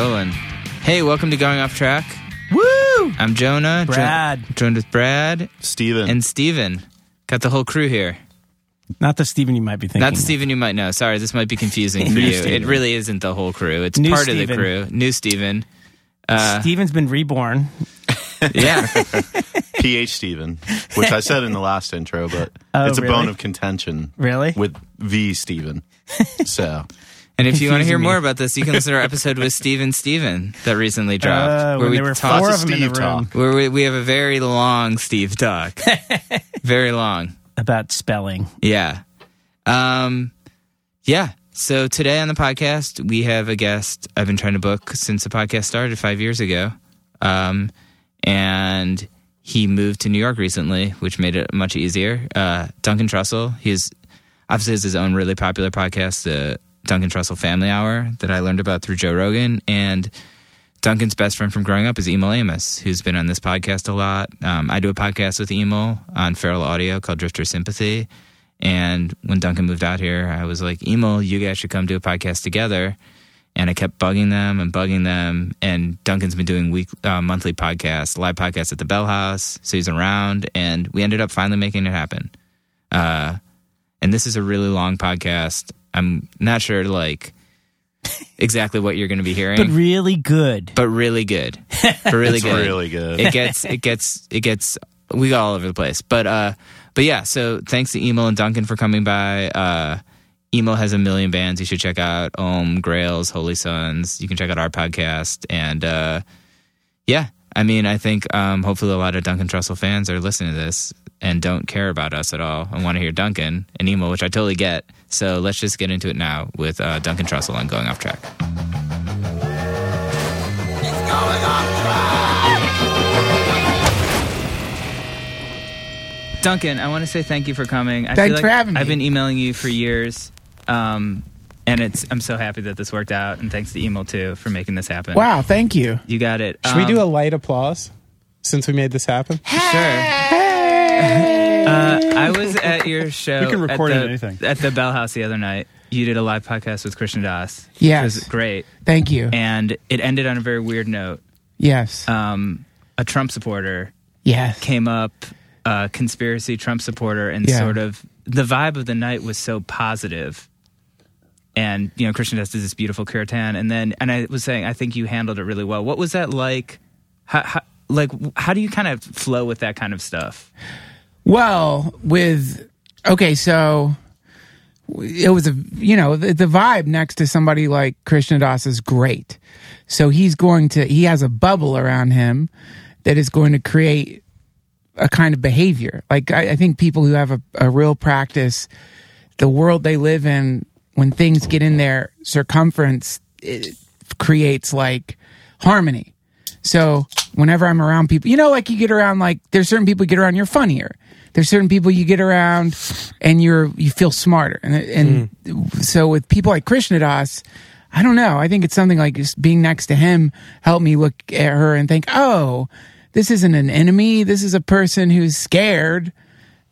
rolling. Hey, welcome to Going Off Track. Woo! I'm Jonah. jo- Brad. joined with Brad Steven. and Steven. Got the whole crew here. Not the Steven you might be thinking. Not the Steven you might know. Sorry, this might be confusing for New you. It really isn't the whole crew. It's New part of the Steven. crew. New Steven. Uh, Steven's been reborn. yeah. PH Steven, which I said in the last intro, but Oh, it's a really? bone of contention Really? with V Steven. So And if you want to hear me. more about this, you can listen to our episode with Steven Steven that recently dropped. Uh, when we there were talk- four of them in the Steve room where we, we have a very long Steve talk. very long. about spelling. Yeah. Um, yeah. So today on the podcast, we have a guest I've been trying to book since the podcast started five years ago. Um, and he moved to New York recently, which made it much easier. Uh, Duncan Trussell, he's obviously has his own really popular podcast, the Duncan Trussell Family Hour, that I learned about through Joe Rogan. And Duncan's best friend from growing up is Emil Amos, who's been on this podcast a lot. Um, I do a podcast with Emil on Feral Audio called Drifter Sympathy. And when Duncan moved out here, I was like, Emil, you guys should come do a podcast together. And I kept bugging them and bugging them. And Duncan's been doing week, uh, monthly podcasts, live podcasts at the Bell House. So he's around. And we ended up finally making it happen. Uh, and this is a really long podcast. I'm not sure, like, exactly what you're going to be hearing But really good. but really good. But really it's good. really good. It gets it gets it gets we got all over the place. But uh but yeah, so thanks to Emo and Duncan for coming by. Uh Emo has a million bands you should check out. Om, Grails, Holy Sons. You can check out our podcast. And uh yeah, I mean I think um hopefully a lot of Duncan Trussell fans are listening to this and don't care about us at all and want to hear Duncan and Emo, which I totally get. So let's just get into it now with uh, Duncan Trussell and Going Off Track. Duncan, I want to say thank you for coming. I Thanks feel for like having me. I've been emailing you for years, um, and it's I'm so happy that this worked out. And thanks to Emil too for making this happen. Wow, thank you. you got it. Should we Um, do a light applause since we made this happen? Sure. Uh, I was at your show. We can record at the, anything. at the Bell House the other night. You did a live podcast with Krishna Das. Yes. which was great, Thank you. and it ended on a very weird note. yes. Um, a Trump supporter yes. came up, a conspiracy Trump supporter, and Yeah. sort of the vibe of the night was so positive. And you know, Krishna Das is this beautiful kirtan, and then and I was saying, I think you handled it really well. What was that like? How, how, like, how do you kind of flow with that kind of stuff? Well, with okay, so it was a you know the, the vibe next to somebody like Krishna Das is great. So he's going to he has a bubble around him that is going to create a kind of behavior. Like I, I think people who have a, a real practice, the world they live in, when things get in their circumference, it creates like harmony. So whenever I'm around people, you know, like you get around, like there's certain people you get around, you're funnier. There's certain people you get around, and you're you feel smarter. And and hmm. so with people like Krishna Das, I don't know. I think it's something like just being next to him helped me look at her and think, oh, this isn't an enemy. This is a person who's scared.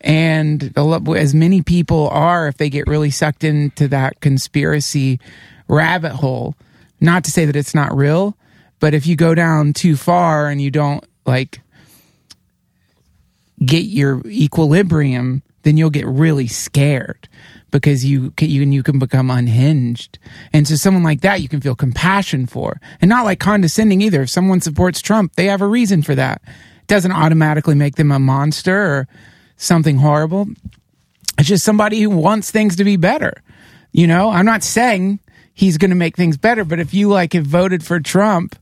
And a lot, as many people are, if they get really sucked into that conspiracy rabbit hole, not to say that it's not real, but if you go down too far and you don't like get your equilibrium, then you'll get really scared because you can, you, you can become unhinged. And so someone like that, you can feel compassion for and not like condescending either. If someone supports Trump, they have a reason for that. It doesn't automatically make them a monster or something horrible. It's just somebody who wants things to be better. You know, I'm not saying he's going to make things better, but if you like have voted for Trump,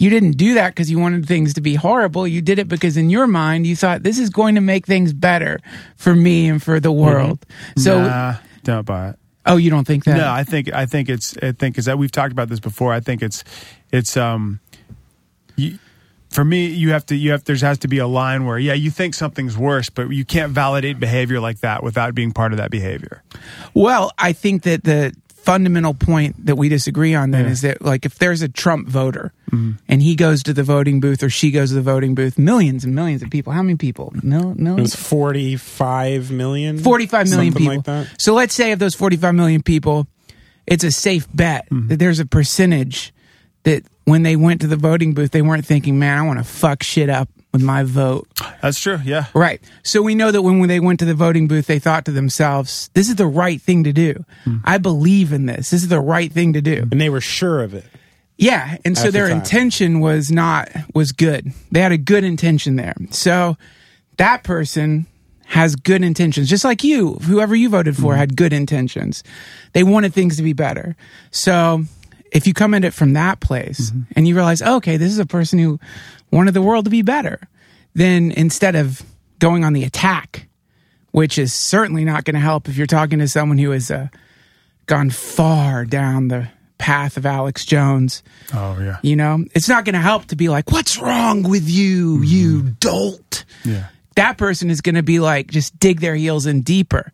you didn't do that because you wanted things to be horrible. You did it because in your mind you thought this is going to make things better for me and for the world. So, nah, don't buy it. oh, you don't think that? No, I think I think it's I think is that we've talked about this before. I think it's it's um, you, for me you have to you have there has to be a line where yeah you think something's worse, but you can't validate behavior like that without being part of that behavior. Well, I think that the fundamental point that we disagree on then is that like if there's a Trump voter and he goes to the voting booth or she goes to the voting booth, millions and millions of people. How many people? No. Mm. It was forty-five million. 45 million people. like that. So let's say of those 45 million people, it's a safe bet Mm-hmm. that there's a percentage that when they went to the voting booth, they weren't thinking, man, I want to fuck shit up with my vote. That's true. Yeah. Right. So we know that when, they went to the voting booth, they thought to themselves, this is the right thing to do. Hmm. I believe in this. This is the right thing to do. and they were sure of it. Yeah, and so At the their intention was not was good. They had a good intention there. So that person has good intentions, just like you. Whoever you voted for hmm. had good intentions. They wanted things to be better. So if you come at it from that place mm-hmm. and you realize, oh, okay, this is a person who wanted the world to be better, then instead of going on the attack, which is certainly not going to help if you're talking to someone who has uh, gone far down the path of Alex Jones. Oh yeah. You know, it's not going to help to be like, "What's wrong with you, you dolt?" Yeah. That person is going to be like, just dig their heels in deeper,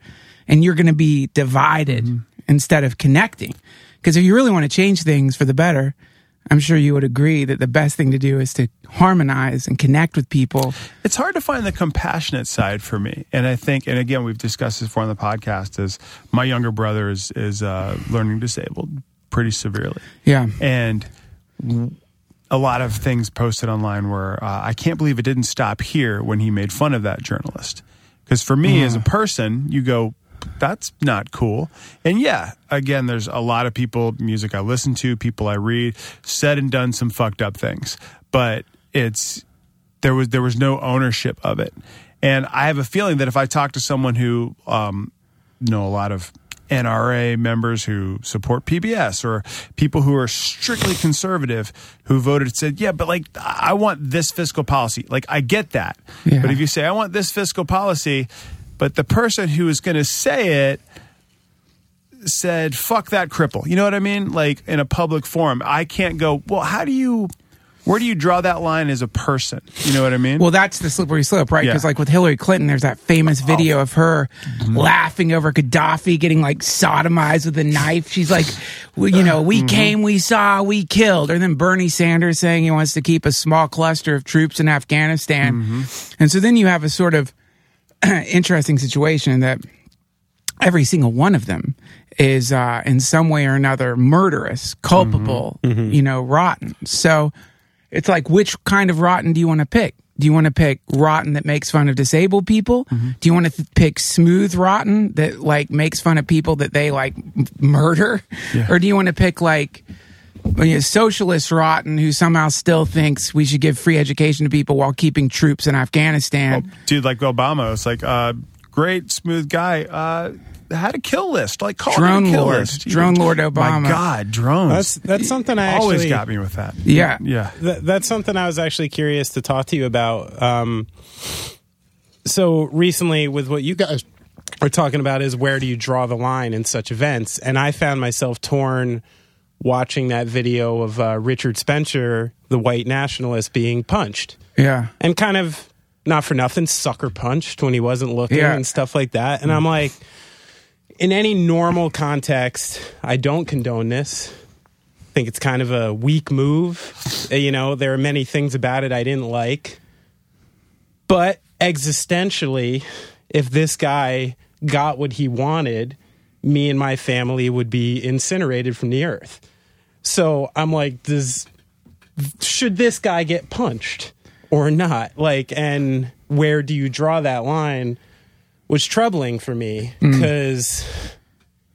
and you're going to be divided instead of connecting. Because if you really want to change things for the better, I'm sure you would agree that the best thing to do is to harmonize and connect with people. It's hard to find the compassionate side for me, and I think, and again, we've discussed this before on the podcast. Is my younger brother is is uh, learning disabled pretty severely, Yeah, and a lot of things posted online where uh, I can't believe it didn't stop here when he made fun of that journalist. Because for me, as a person, you go, that's not cool. And yeah, again, there's a lot of people, music I listen to, people I read, said and done some fucked up things, but it's there was there was no ownership of it. And I have a feeling that if I talk to someone who um, know a lot of NRA members who support PBS or people who are strictly conservative who voted said, yeah, but like I want this fiscal policy. Like I get that. Yeah. But if you say I want this fiscal policy, but the person who is going to say it said, fuck that cripple. You know what I mean? Like in a public forum, I can't go, well, how do you, where do you draw that line as a person? You know what I mean? Well, that's the slippery slope, right? Yeah. Because like with Hillary Clinton, there's that famous video oh. of her mm-hmm. laughing over Gaddafi getting like sodomized with a knife. She's like, well, you know, we mm-hmm. came, we saw, we killed. Or then Bernie Sanders saying he wants to keep a small cluster of troops in Afghanistan. Mm-hmm. And so then you have a sort of interesting situation that every single one of them is uh, in some way or another murderous, culpable, mm-hmm. Mm-hmm. you know, rotten. So it's like, which kind of rotten do you want to pick? Do you want to pick rotten that makes fun of disabled people? Mm-hmm. Do you want to th- pick smooth rotten that like makes fun of people that they like m- murder? Or do you want to pick like socialist rotten who somehow still thinks we should give free education to people while keeping troops in Afghanistan? dude like Obama. It's like, uh, great, smooth guy. Uh, had a kill list, like call Drone it a kill lord. list. Drone lord Obama. My God, drones. That's that's something I always actually got me with that. Yeah. yeah. Th- that's something I was actually curious to talk to you about. Um, so recently, with what you guys are talking about, is where do you draw the line in such events? And I found myself torn watching that video of uh, Richard Spencer, the white nationalist, being punched, Yeah. and kind of not for nothing sucker punched when he wasn't looking Yeah. and stuff like that. And I'm like, in any normal context, I don't condone this. I think it's kind of a weak move. Uh, You know, there are many things about it I didn't like. But existentially, if this guy got what he wanted, me and my family would be incinerated from the earth. So I'm like, does should this guy get punched or not? Like, and where do you draw that line? Was troubling for me mm. because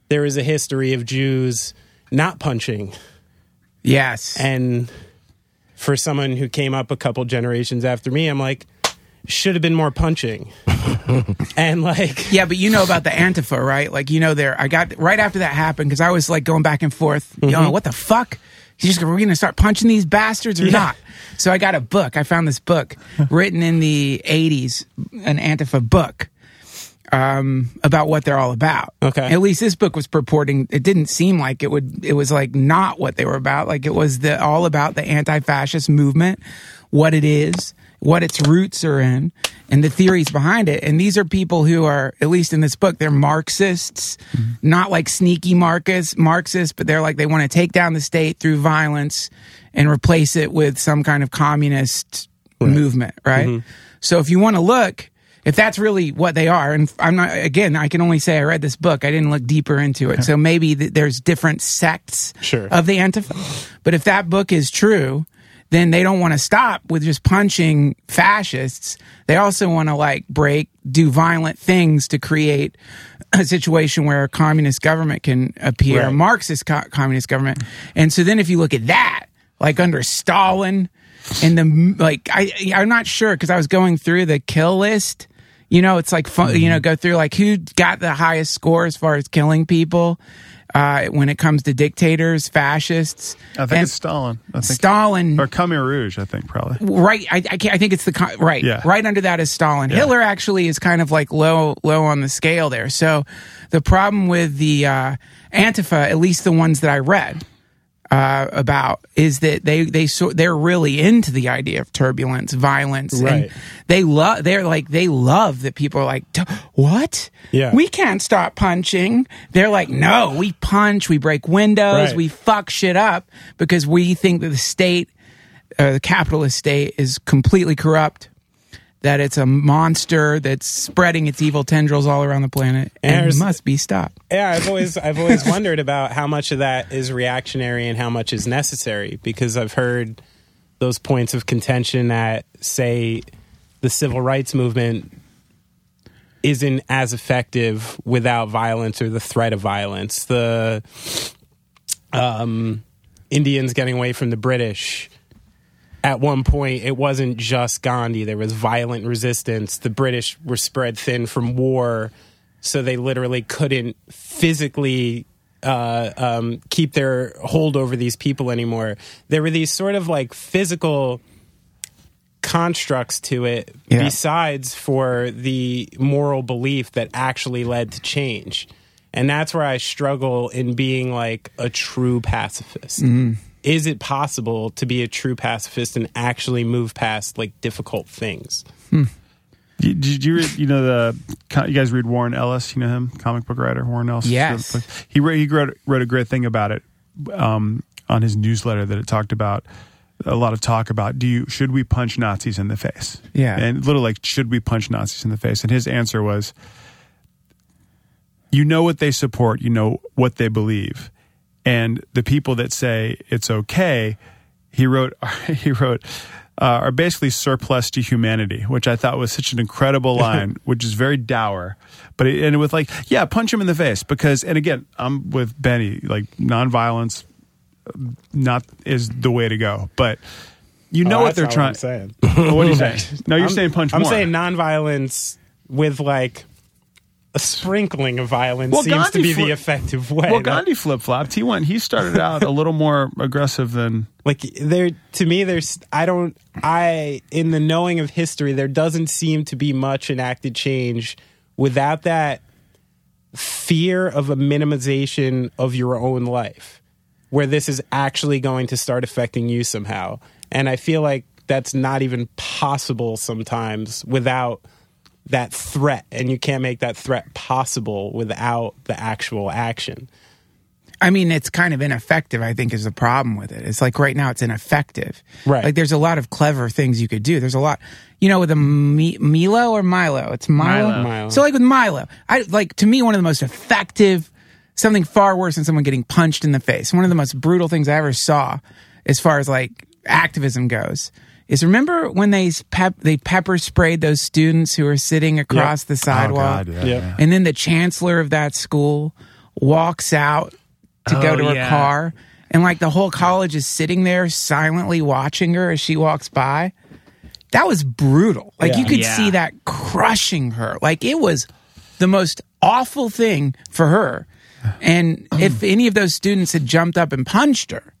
there is a history of Jews not punching Yes. and for someone who came up a couple generations after me, I'm like, should have been more punching. and like, Yeah, but you know about the Antifa, right? Like, you know, there, I got right after that happened because I was like going back and forth, you know, what the fuck? You just, we're going to start punching these bastards or Yeah. not? So I got a book. I found this book written in the 80s, an Antifa book. Um, about what they're all about. Okay. At least this book was purporting. It didn't seem like it would. It was like not what they were about. Like it was the all about the anti-fascist movement, what it is, what its roots are in, and the theories behind it. And these are people who are, at least in this book, they're Marxists, mm-hmm. not like sneaky Marcus Marxists, but they're like they want to take down the state through violence and replace it with some kind of communist movement, right? Mm-hmm. So if you want to look if that's really what they are, and I'm not again, I can only say I read this book. I didn't look deeper into it, so maybe th- there's different sects Sure. of the Antifa. But if that book is true, then they don't want to stop with just punching fascists. They also want to like break, do violent things to create a situation where a communist government can appear, a Marxist co- communist government. And so then if you look at that, like under Stalin and the like, I I'm not sure because I was going through the kill list. You know, it's like fun, you know, mm-hmm. go through like who got the highest score as far as killing people uh, when it comes to dictators, fascists. I think it's Stalin. I think Stalin, or Khmer Rouge. I think probably. right? I, I, can't, I think it's the right. Yeah. Right under that is Stalin. Hitler actually is kind of like low, low on the scale there. So the problem with the uh, Antifa, at least the ones that I read uh, about, is that they they so, they're really into the idea of turbulence, violence, Right. and they love. They're like they love that people are like, what? Yeah. we can't stop punching. They're like, no, we punch, we break windows, Right. we fuck shit up because we think that the state uh, the capitalist state is completely corrupt, that it's a monster that's spreading its evil tendrils all around the planet And and must be stopped. Yeah, I've always I've always wondered about how much of that is reactionary and how much is necessary because I've heard those points of contention that say the civil rights movement isn't as effective without violence or the threat of violence. The um, Indians getting away from the British. At one point, it wasn't just Gandhi. There was violent resistance. The British were spread thin from war, so they literally couldn't physically uh, um, keep their hold over these people anymore. There were these sort of like physical constructs to it Yeah. besides for the moral belief that actually led to change. And that's where I struggle in being like a true pacifist. Is it possible to be a true pacifist and actually move past like difficult things? Did, did you read? You know the you guys read Warren Ellis? You know him, comic book writer Warren Ellis. Yes. He wrote, he wrote wrote a great thing about it um, on his newsletter that it talked about a lot of talk about do you should we punch Nazis in the face? Yeah. and little like should we punch Nazis in the face? And his answer was, you know what they support, you know what they believe, and the people that say it's okay, he wrote he wrote. Uh, are basically surplus to humanity, which I thought was such an incredible line, which is very dour, but it ended with like, yeah, punch him in the face because, and again, I'm with Benny, like nonviolence, not is the way to go, but you know Oh, what they're trying. What are you saying? No, you're I'm- saying punch I'm more. saying nonviolence with like a sprinkling of violence Well, seems Gandhi to be fli- the effective way. well, Gandhi flip flopped. He went. He started out a little more aggressive than. like there to me there's I don't I in the knowing of history there doesn't seem to be much enacted change without that fear of a minimization of your own life where this is actually going to start affecting you somehow. And I feel like that's not even possible sometimes without that threat and you can't make that threat possible without the actual action. I mean, it's kind of ineffective, I think, is the problem with it. It's like right now it's ineffective. Right. Like there's a lot of clever things you could do. There's a lot, you know, with a Mi- Milo or Milo. It's Milo. Milo. Milo. So like with Milo, I like to me one of the most effective, something far worse than someone getting punched in the face. One of the most brutal things I ever saw, as far as like activism goes, is remember when they pep they pepper sprayed those students who were sitting across the oh, sidewalk, yeah, Yeah. yeah. and then the chancellor of that school walks out to go Oh, to her yeah. car, and like the whole college is sitting there silently watching her as she walks by. That was brutal. Like you could Yeah. see that crushing her. Like it was the most awful thing for her. And if any of those students had jumped up and punched her,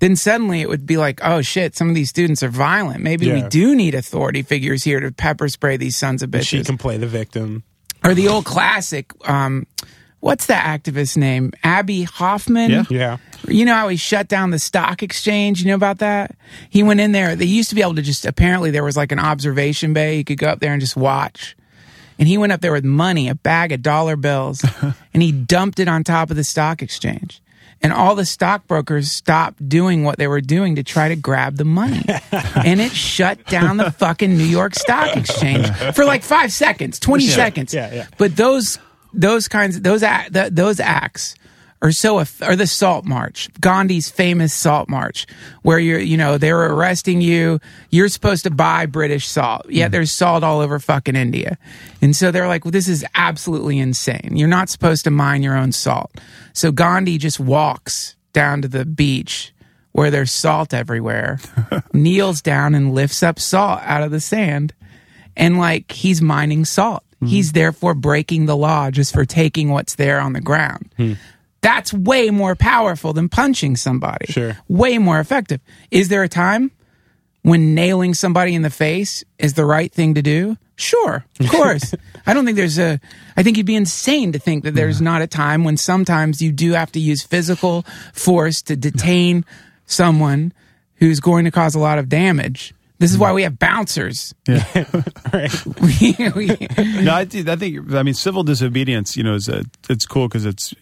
then suddenly it would be like, oh shit, some of these students are violent. Maybe we do need authority figures here to pepper spray these sons of bitches. She can play the victim. or the old classic, um, what's that activist name? Abbie Hoffman? Yeah. Yeah. You know how he shut down the stock exchange? You know about that? He went in there. They used to be able to just, apparently, there was like an observation bay. You could go up there and just watch. And he went up there with money, a bag of dollar bills, and he dumped it on top of the stock exchange. And all the stockbrokers stopped doing what they were doing to try to grab the money. and it shut down the fucking New York Stock Exchange for like five seconds, 20 seconds. Yeah, yeah. But those, those kinds, those, act, those acts are so, or the Salt March, Gandhi's famous Salt March, where you're, you know, they were arresting you. You're supposed to buy British salt, yet mm-hmm. there's salt all over fucking India. And so they're like, well, this is absolutely insane. You're not supposed to mine your own salt. So Gandhi just walks down to the beach where there's salt everywhere, kneels down and lifts up salt out of the sand. And like he's mining salt. Mm-hmm. He's therefore breaking the law just for taking what's there on the ground. Hmm. That's way more powerful than punching somebody. Sure. Way more effective. Is there a time when nailing somebody in the face is the right thing to do? Sure, of course. I don't think there's a. I think you'd be insane to think that there's not a time when sometimes you do have to use physical force to detain someone who's going to cause a lot of damage. This is why we have bouncers. We- we- no, I, think- I think. I mean, civil disobedience. You know, is a, it's cool because it's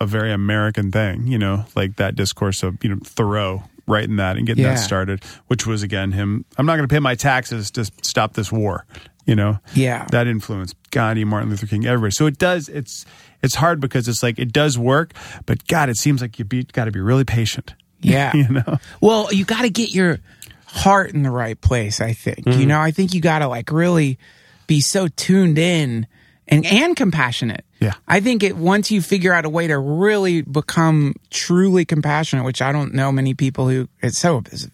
a very American thing. You know, like that discourse of you know Thoreau writing that and getting Yeah. that started, which was again him. I'm not going to pay my taxes to stop this war. You know, Yeah. that influenced Gandhi, Martin Luther King, everybody. So it does. It's it's hard because it's like it does work, but God, it seems like you be got to be really patient. Yeah. You know? Well, you got to get your heart in the right place, I think. You mm-hmm. know, I think you got to like really be so tuned in and and compassionate. Yeah. I think it once you figure out a way to really become truly compassionate, which I don't know many people who it's so it's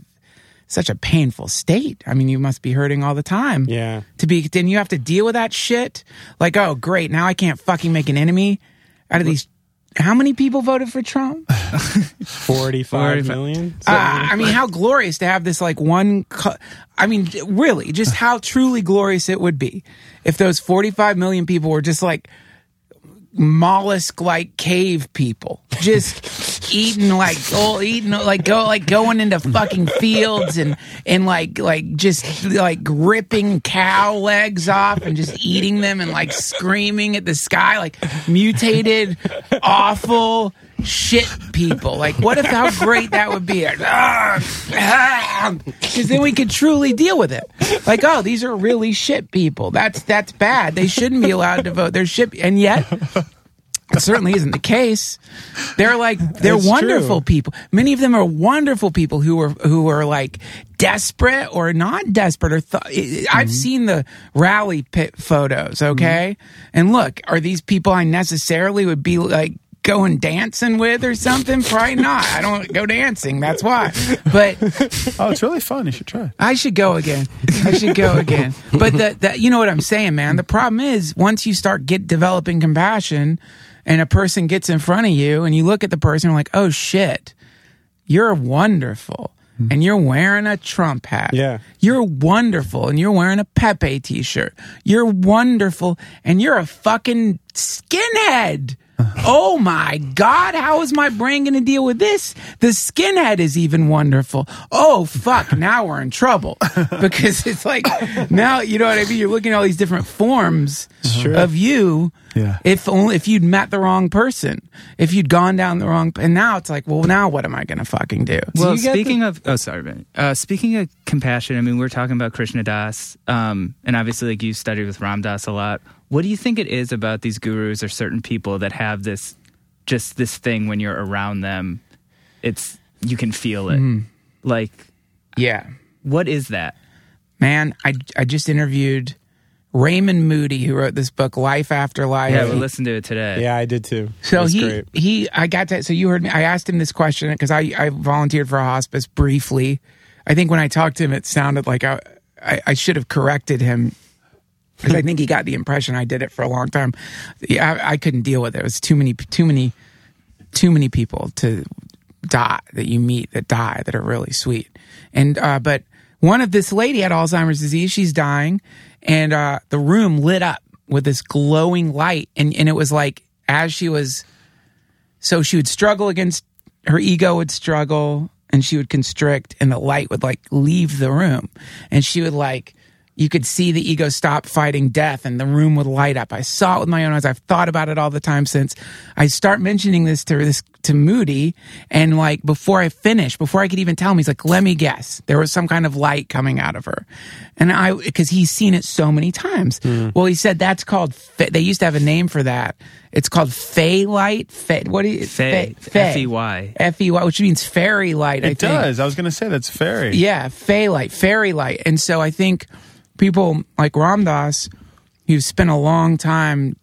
such a painful state. I mean, you must be hurting all the time. Yeah. To be then you have to deal with that shit. Like, oh great, now I can't fucking make an enemy out of these how many people voted for Trump? 45 million? Uh, I mean, how glorious to have this like one. Co- I mean, really, just how truly glorious it would be if those 45 million people were just like mollusk like cave people, just eating like oh, eating like go like going into fucking fields and and like like just like ripping cow legs off and just eating them and like screaming at the sky like mutated awful shit people. Like, what if how great that would be? Because ah, ah. then we could truly deal with it. Like, oh, these are really shit people. That's that's bad. They shouldn't be allowed to vote. They're shit, and yet. It certainly isn't the case. They're like they're It's wonderful true. people. Many of them are wonderful people who are who are like desperate or not desperate or th- I've mm-hmm. seen the rally pit photos, okay? Mm-hmm. And look, are these people I necessarily would be like going dancing with or something? Probably not. I don't go dancing. That's why. But Oh, it's really fun. You should try. I should go again. I should go again. But the, the you know what I'm saying, man. The problem is once you start get developing compassion, and a person gets in front of you, and you look at the person, like, oh shit, you're wonderful. Hmm. And you're wearing a Trump hat. Yeah. You're wonderful. And you're wearing a Pepe t shirt. You're wonderful. And you're a fucking skinhead. Oh my God. How is my brain going to deal with this? The skinhead is even wonderful. Oh fuck. Now we're in trouble because it's like, now, you know what I mean? You're looking at all these different forms of you. Yeah. If only, if you'd met the wrong person, if you'd gone down the wrong, and now it's like, well, now what am I going to fucking do? Well, you get speaking of, oh, sorry, Ben. Uh, speaking of compassion, I mean, we're talking about Krishna Das, um, and obviously, like you studied with Ram Dass a lot. What do you think it is about these gurus or certain people that have this, just this thing when you're around them? It's you can feel it. Like, Yeah. what is that? Man, I I just interviewed Raymond Moody, who wrote this book, Life After Life. Yeah, we'll listen to it today. yeah, I did too. So he great. he I got that. So you heard me. I asked him this question because I I volunteered for a hospice briefly. I think when I talked to him, it sounded like I I, I should have corrected him because I think he got the impression I did it for a long time. Yeah, I, I couldn't deal with it. It was too many too many too many people to die that you meet that die that are really sweet. And uh, but one of this lady had Alzheimer's disease. She's dying, and uh, the room lit up with this glowing light, and and it was like as she was, so she would struggle against her ego would struggle, and she would constrict, and the light would like leave the room, and she would like you could see the ego stop fighting death and the room would light up. I saw it with my own eyes. I've thought about it all the time since I start mentioning this to this to Moody and like before I finish, before I could even tell him, he's like, let me guess. There was some kind of light coming out of her. And I, cause he's seen it so many times. Hmm. Well, he said that's called, they used to have a name for that. It's called fey light. Fey, what do you, Fey, fey, F-E-Y. F-E-Y, which means fairy light, I It think. does. I was going to say that's fairy. Yeah, fey light, fairy light. And so I think people like Ram Dass, who've spent a long time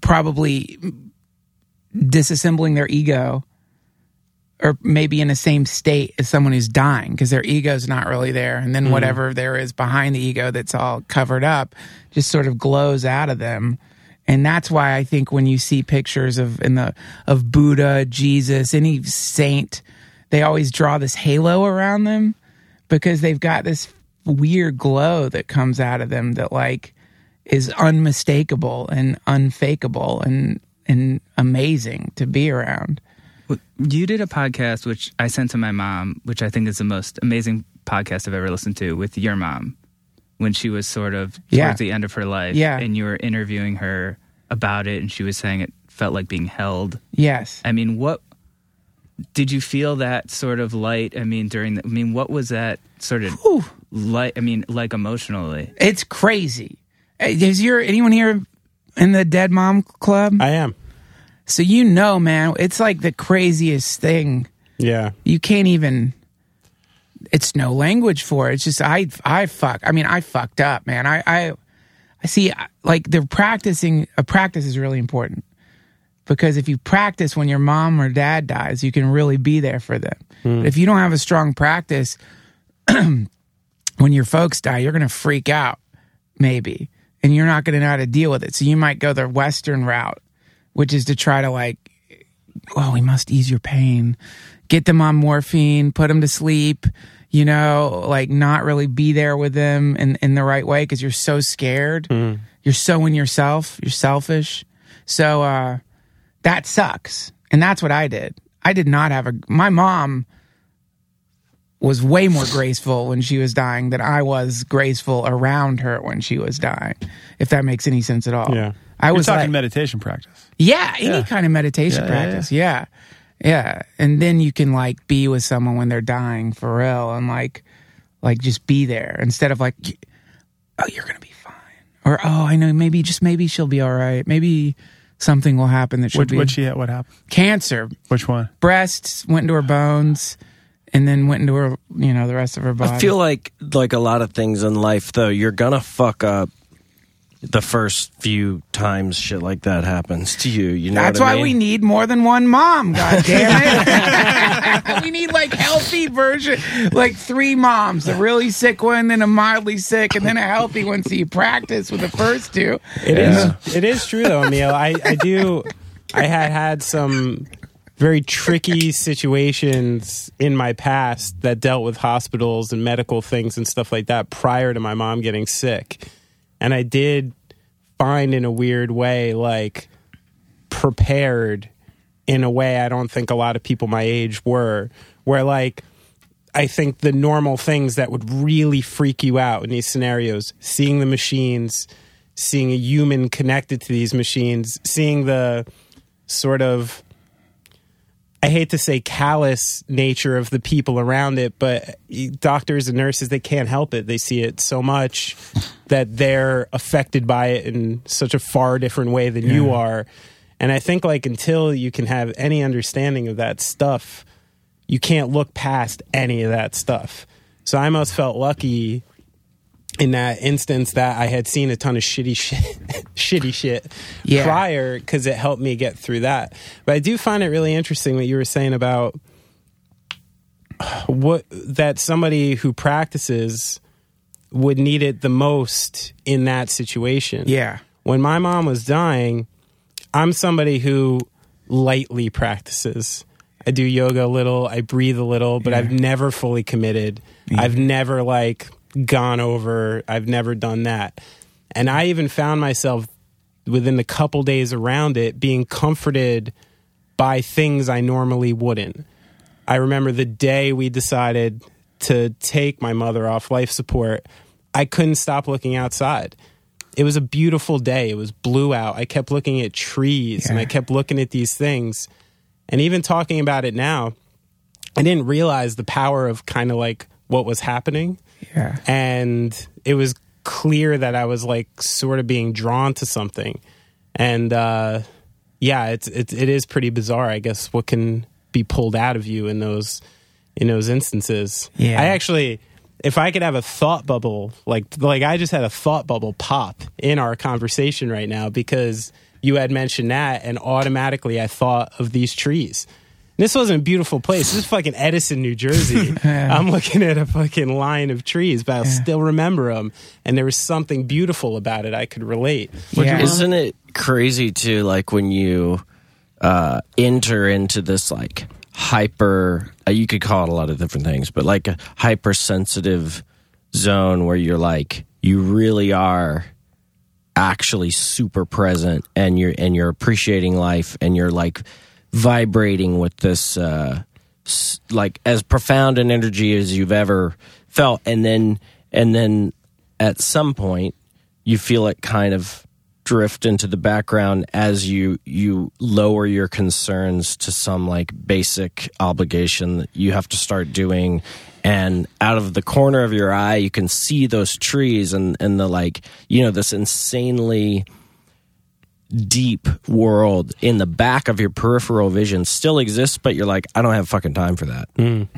probably disassembling their ego or maybe in the same state as someone who's dying because their ego's not really there and then mm-hmm. whatever there is behind the ego that's all covered up just sort of glows out of them. And that's why i think when you see pictures of in the of buddha jesus any saint they always draw this halo around them because they've got this weird glow that comes out of them that like is unmistakable and unfakeable and and amazing to be around You did a podcast which I sent to my mom, which I think is the most amazing podcast I've ever listened to with your mom when she was sort of towards Yeah. the end of her life. Yeah. And you were interviewing her about it and she was saying it felt like being held. yes I mean, what did you feel that sort of light? I mean, during the, I mean, what was that sort of light? I mean, like emotionally. It's crazy. Is your anyone here in the Dead Mom Club? I am. so you know, man, it's like the craziest thing. Yeah. You can't even. It's no language for it. It's just I I fuck. I mean, I fucked up, man. I I I see. Like they're practicing. A practice is really important because if you practice when your mom or dad dies, you can really be there for them. Hmm. But if you don't have a strong practice when your folks die, you're going to freak out, maybe, and you're not going to know how to deal with it. So you might go the Western route, which is to try to like, well, we must ease your pain, get them on morphine, put them to sleep, you know, like not really be there with them in, in the right way because you're so scared. You're so in yourself, you're selfish. So, uh, that sucks. And that's what I did. I did not have a, my mom was way more graceful when she was dying than I was graceful around her when she was dying. If that makes any sense at all. Yeah. I We're was talking like, meditation practice. yeah, any Yeah. kind of meditation Yeah, yeah, practice. Yeah, yeah. And then you can like be with someone when they're dying for real and like, like just be there instead of like, oh, you're going to be fine. Or, oh, I know, maybe just maybe she'll be all right. Maybe something will happen that she'll What, be what she? What happened? cancer. Which one? Breasts went into her bones and then went into her, you know, the rest of her body. I feel like like a lot of things in life though, you're gonna fuck up the first few times shit like that happens to you. You know That's what I why mean? we need more than one mom. God damn it! we need like healthy version, like three moms: a really sick one, then a mildly sick, and then a healthy one. So you practice with the first two. It is. It is true though, Emil. I, I do. I had had some very tricky situations in my past that dealt with hospitals and medical things and stuff like that prior to my mom getting sick, and I did find in a weird way like prepared in a way I don't think a lot of people my age were, where like. I think the normal things that would really freak you out in these scenarios, seeing the machines, seeing a human connected to these machines, seeing the sort of I hate to say callous nature of the people around it, but doctors and nurses they can't help it. They see it so much that they're affected by it in such a far different way than you are. And I think like until you can have any understanding of that stuff, you can't look past any of that stuff. So I almost felt lucky in that instance that I had seen a ton of shitty shit, shitty shit Yeah. prior because it helped me get through that. But I do find it really interesting what you were saying about what that somebody who practices would need it the most in that situation. Yeah. When my mom was dying, I'm somebody who lightly practices. I do yoga a little, I breathe a little, but I've never fully committed. I've never like gone over, I've never done that. And I even found myself within the couple days around it being comforted by things I normally wouldn't. I remember the day we decided to take my mother off life support, I couldn't stop looking outside. It was a beautiful day. It was blue out. I kept looking at trees and I kept looking at these things. And even talking about it now, I didn't realize the power of kind of like what was happening. Yeah. And it was clear that I was like sort of being drawn to something. And uh, yeah, it's it, it is pretty bizarre, I guess, what can be pulled out of you in those in those instances. Yeah. I actually if I could have a thought bubble, like like I just had a thought bubble pop in our conversation right now because you had mentioned that and automatically I thought of these trees. This wasn't a beautiful place. This is fucking Edison, New Jersey. I'm looking at a fucking line of trees, but I will still remember them. And there was something beautiful about it. I could relate. Yeah. Isn't it crazy too? Like when you uh, enter into this like hyper, uh, you could call it a lot of different things, but like a hypersensitive zone where you're like you really are actually super present and you're and you're appreciating life and you're like vibrating with this uh like as profound an energy as you've ever felt. And then and then at some point you feel it kind of drift into the background as you you lower your concerns to some like basic obligation that you have to start doing. And out of the corner of your eye you can see those trees and and the like you know this insanely deep world in the back of your peripheral vision still exists, but you're like, I don't have fucking time for that.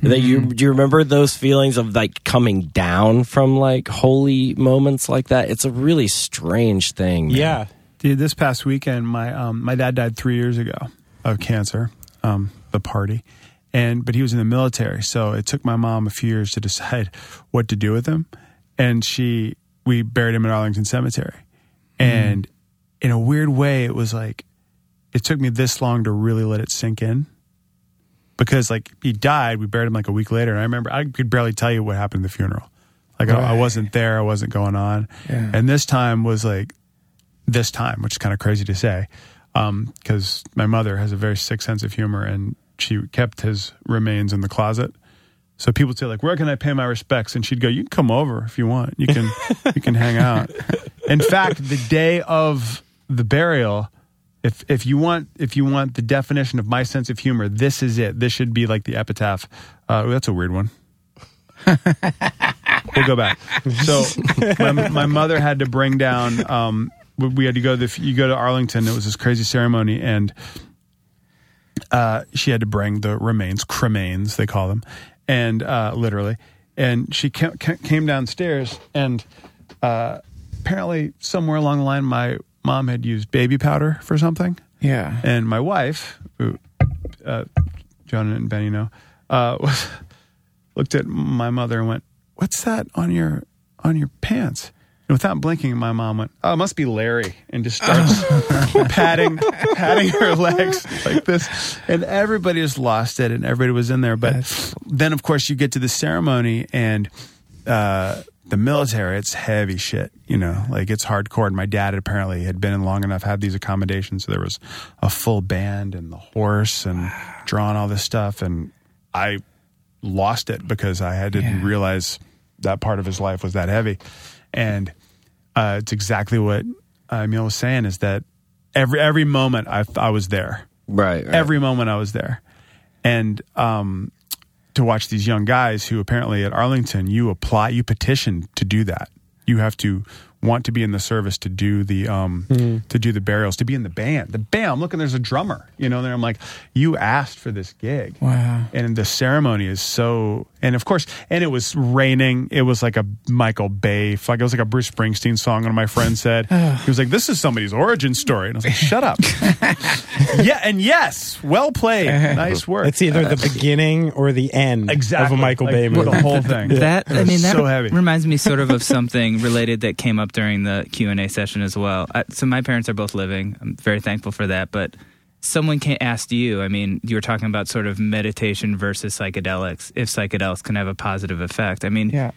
That you do you remember those feelings of like coming down from like holy moments like that? It's a really strange thing. man. Yeah. Dude, this past weekend, my um, my dad died three years ago of cancer. Um, the party, and but he was in the military, so it took my mom a few years to decide what to do with him. And she, we buried him in Arlington Cemetery, and in a weird way, it was like it took me this long to really let it sink in. Because like he died, we buried him like a week later, and I remember I could barely tell you what happened at the funeral. Like I, I wasn't there, I wasn't going on, Yeah. and this time was like this time, which is kind of crazy to say, um, because my mother has a very sick sense of humor, and she kept his remains in the closet. So people say like, "Where can I pay my respects?" And she'd go, "You can come over if you want. You can you can hang out." In fact, the day of the burial, if if you want if you want the definition of my sense of humor, this is it. This should be like the epitaph. Uh, that's a weird one. we'll go back. So my, my mother had to bring down. Um, we- had to go. To the, you go to Arlington. It was this crazy ceremony, and uh, she had to bring the remains, cremains they call them, and uh, literally. And she ca- ca- came downstairs, and uh, apparently somewhere along the line, my mom had used baby powder for something. Yeah. And my wife, who uh, John and Benny know, uh, was, looked at my mother and went, "What's that on your on your pants?" And without blinking, my mom went, "Oh, it must be Larry," and just starts patting patting her legs like this, and everybody just lost it, and everybody was in there. But then, of course, you get to the ceremony and. Uh, the military, it's heavy shit, you know, like it's hardcore. And my dad apparently had been in long enough, had these accommodations. So there was a full band and the horse and drawing all this stuff. And I lost it because I had didn't Yeah. realize that part of his life was that heavy. And uh, it's exactly what uh, Emil was saying is that every every moment I, I was there Right. right. every moment I was there. And um, to watch these young guys who apparently at Arlington, you apply, you petition to do that. You have to want to be in the service to do the um, to do the burials, to be in the band. The band. I'm looking. There's a drummer. You know, there. I'm like, you asked for this gig. Wow. And the ceremony is so. And of course, and it was raining. It was like a Michael Bay, like it was like a Bruce Springsteen song. One of my friends said he was like, "This is somebody's origin story," and I was like, "Shut up." yeah, and yes, well played, nice work. It's either the beginning or the end exactly of a Michael like, Bay movie. The whole thing. That I mean, that so heavy. reminds me sort of of something related that came up during the Q and A session as well. Uh, so my parents are both living. I'm very thankful for that. But someone can ask you. I mean, you were talking about sort of meditation versus psychedelics. If psychedelics can have a positive effect, I mean, Yeah.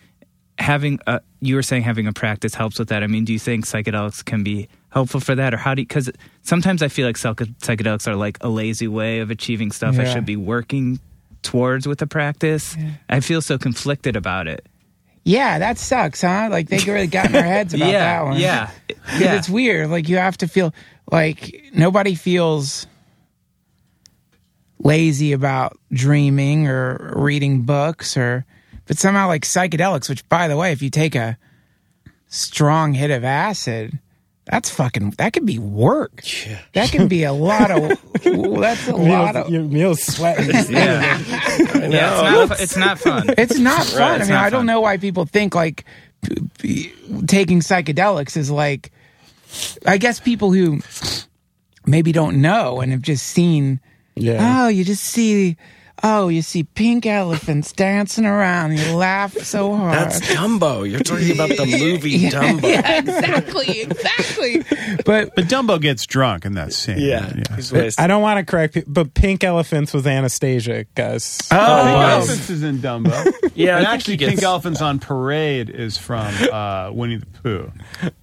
having a, you were saying having a practice helps with that. I mean, do you think psychedelics can be helpful for that, or how do you? Because sometimes I feel like psych- psychedelics are like a lazy way of achieving stuff I should be working towards with a practice. I feel so conflicted about it. Yeah, that sucks, huh? Like they really got in their heads about yeah, that one. yeah, yeah. it's weird. Like you have to feel like nobody feels lazy about dreaming or reading books or but somehow like psychedelics, which by the way, if you take a strong hit of acid, that's fucking that could be work. That can be a lot of that's a lot of your meal's sweating. yeah, yeah. It's not, fu- it's not fun. It's not fun. it's I mean, not I don't fun. know why people think like p- p- taking psychedelics is like. I guess people who maybe don't know and have just seen. Yeah. Oh, you just see. Oh, you see pink elephants dancing around. You laugh so hard. That's Dumbo. You're talking about the movie Dumbo. yeah, exactly, exactly. But But Dumbo gets drunk in that scene. Yeah, he's. I don't want to correct but Pink Elephants was Anastasia, guys. Pink oh, Elephants is in Dumbo. Yeah, and actually, gets- Pink Elephants on Parade is from uh, Winnie the Pooh.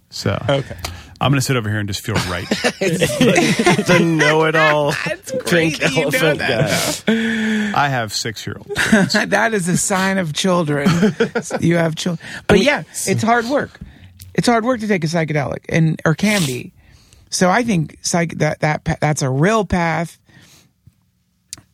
So Okay. I'm going to sit over here and just feel right. the know-it-all pink elephant guy. I have six year olds. that is a sign of children. you have children, but yeah, it's hard work. It's hard work to take a psychedelic, and or can be. So I think psych that that that's a real path.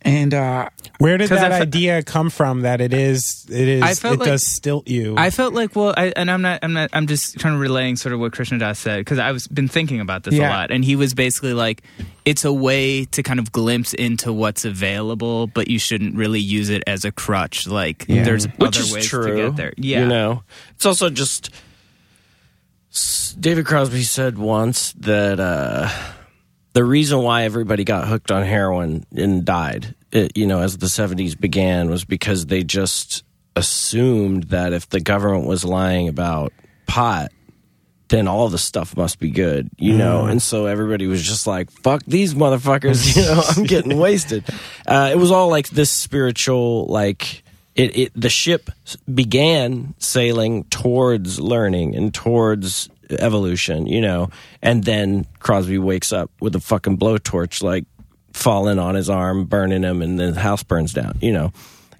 And uh, Where did that fe- idea come from? That it is, it is, I it felt like- does stilt you. I felt like, well, I, and I'm not, I'm not, I'm just kind of relaying sort of what Krishna Das said because I was been thinking about this Yeah. a lot, and he was basically like, it's a way to kind of glimpse into what's available, but you shouldn't really use it as a crutch. Like, there's Which other is ways true. to get there. Yeah, You know, it's also just David Crosby said once that uh, the reason why everybody got hooked on heroin and died, it, you know, as the 70s began was because they just assumed that if the government was lying about pot, then all the stuff must be good, you know? And so everybody was just like, fuck these motherfuckers, you know, I'm getting wasted. Uh, it was all like this spiritual, like, it, it, the ship began sailing towards learning and towards evolution, you know, and then Crosby wakes up with a fucking blowtorch, like, falling on his arm, burning him, and then the house burns down, you know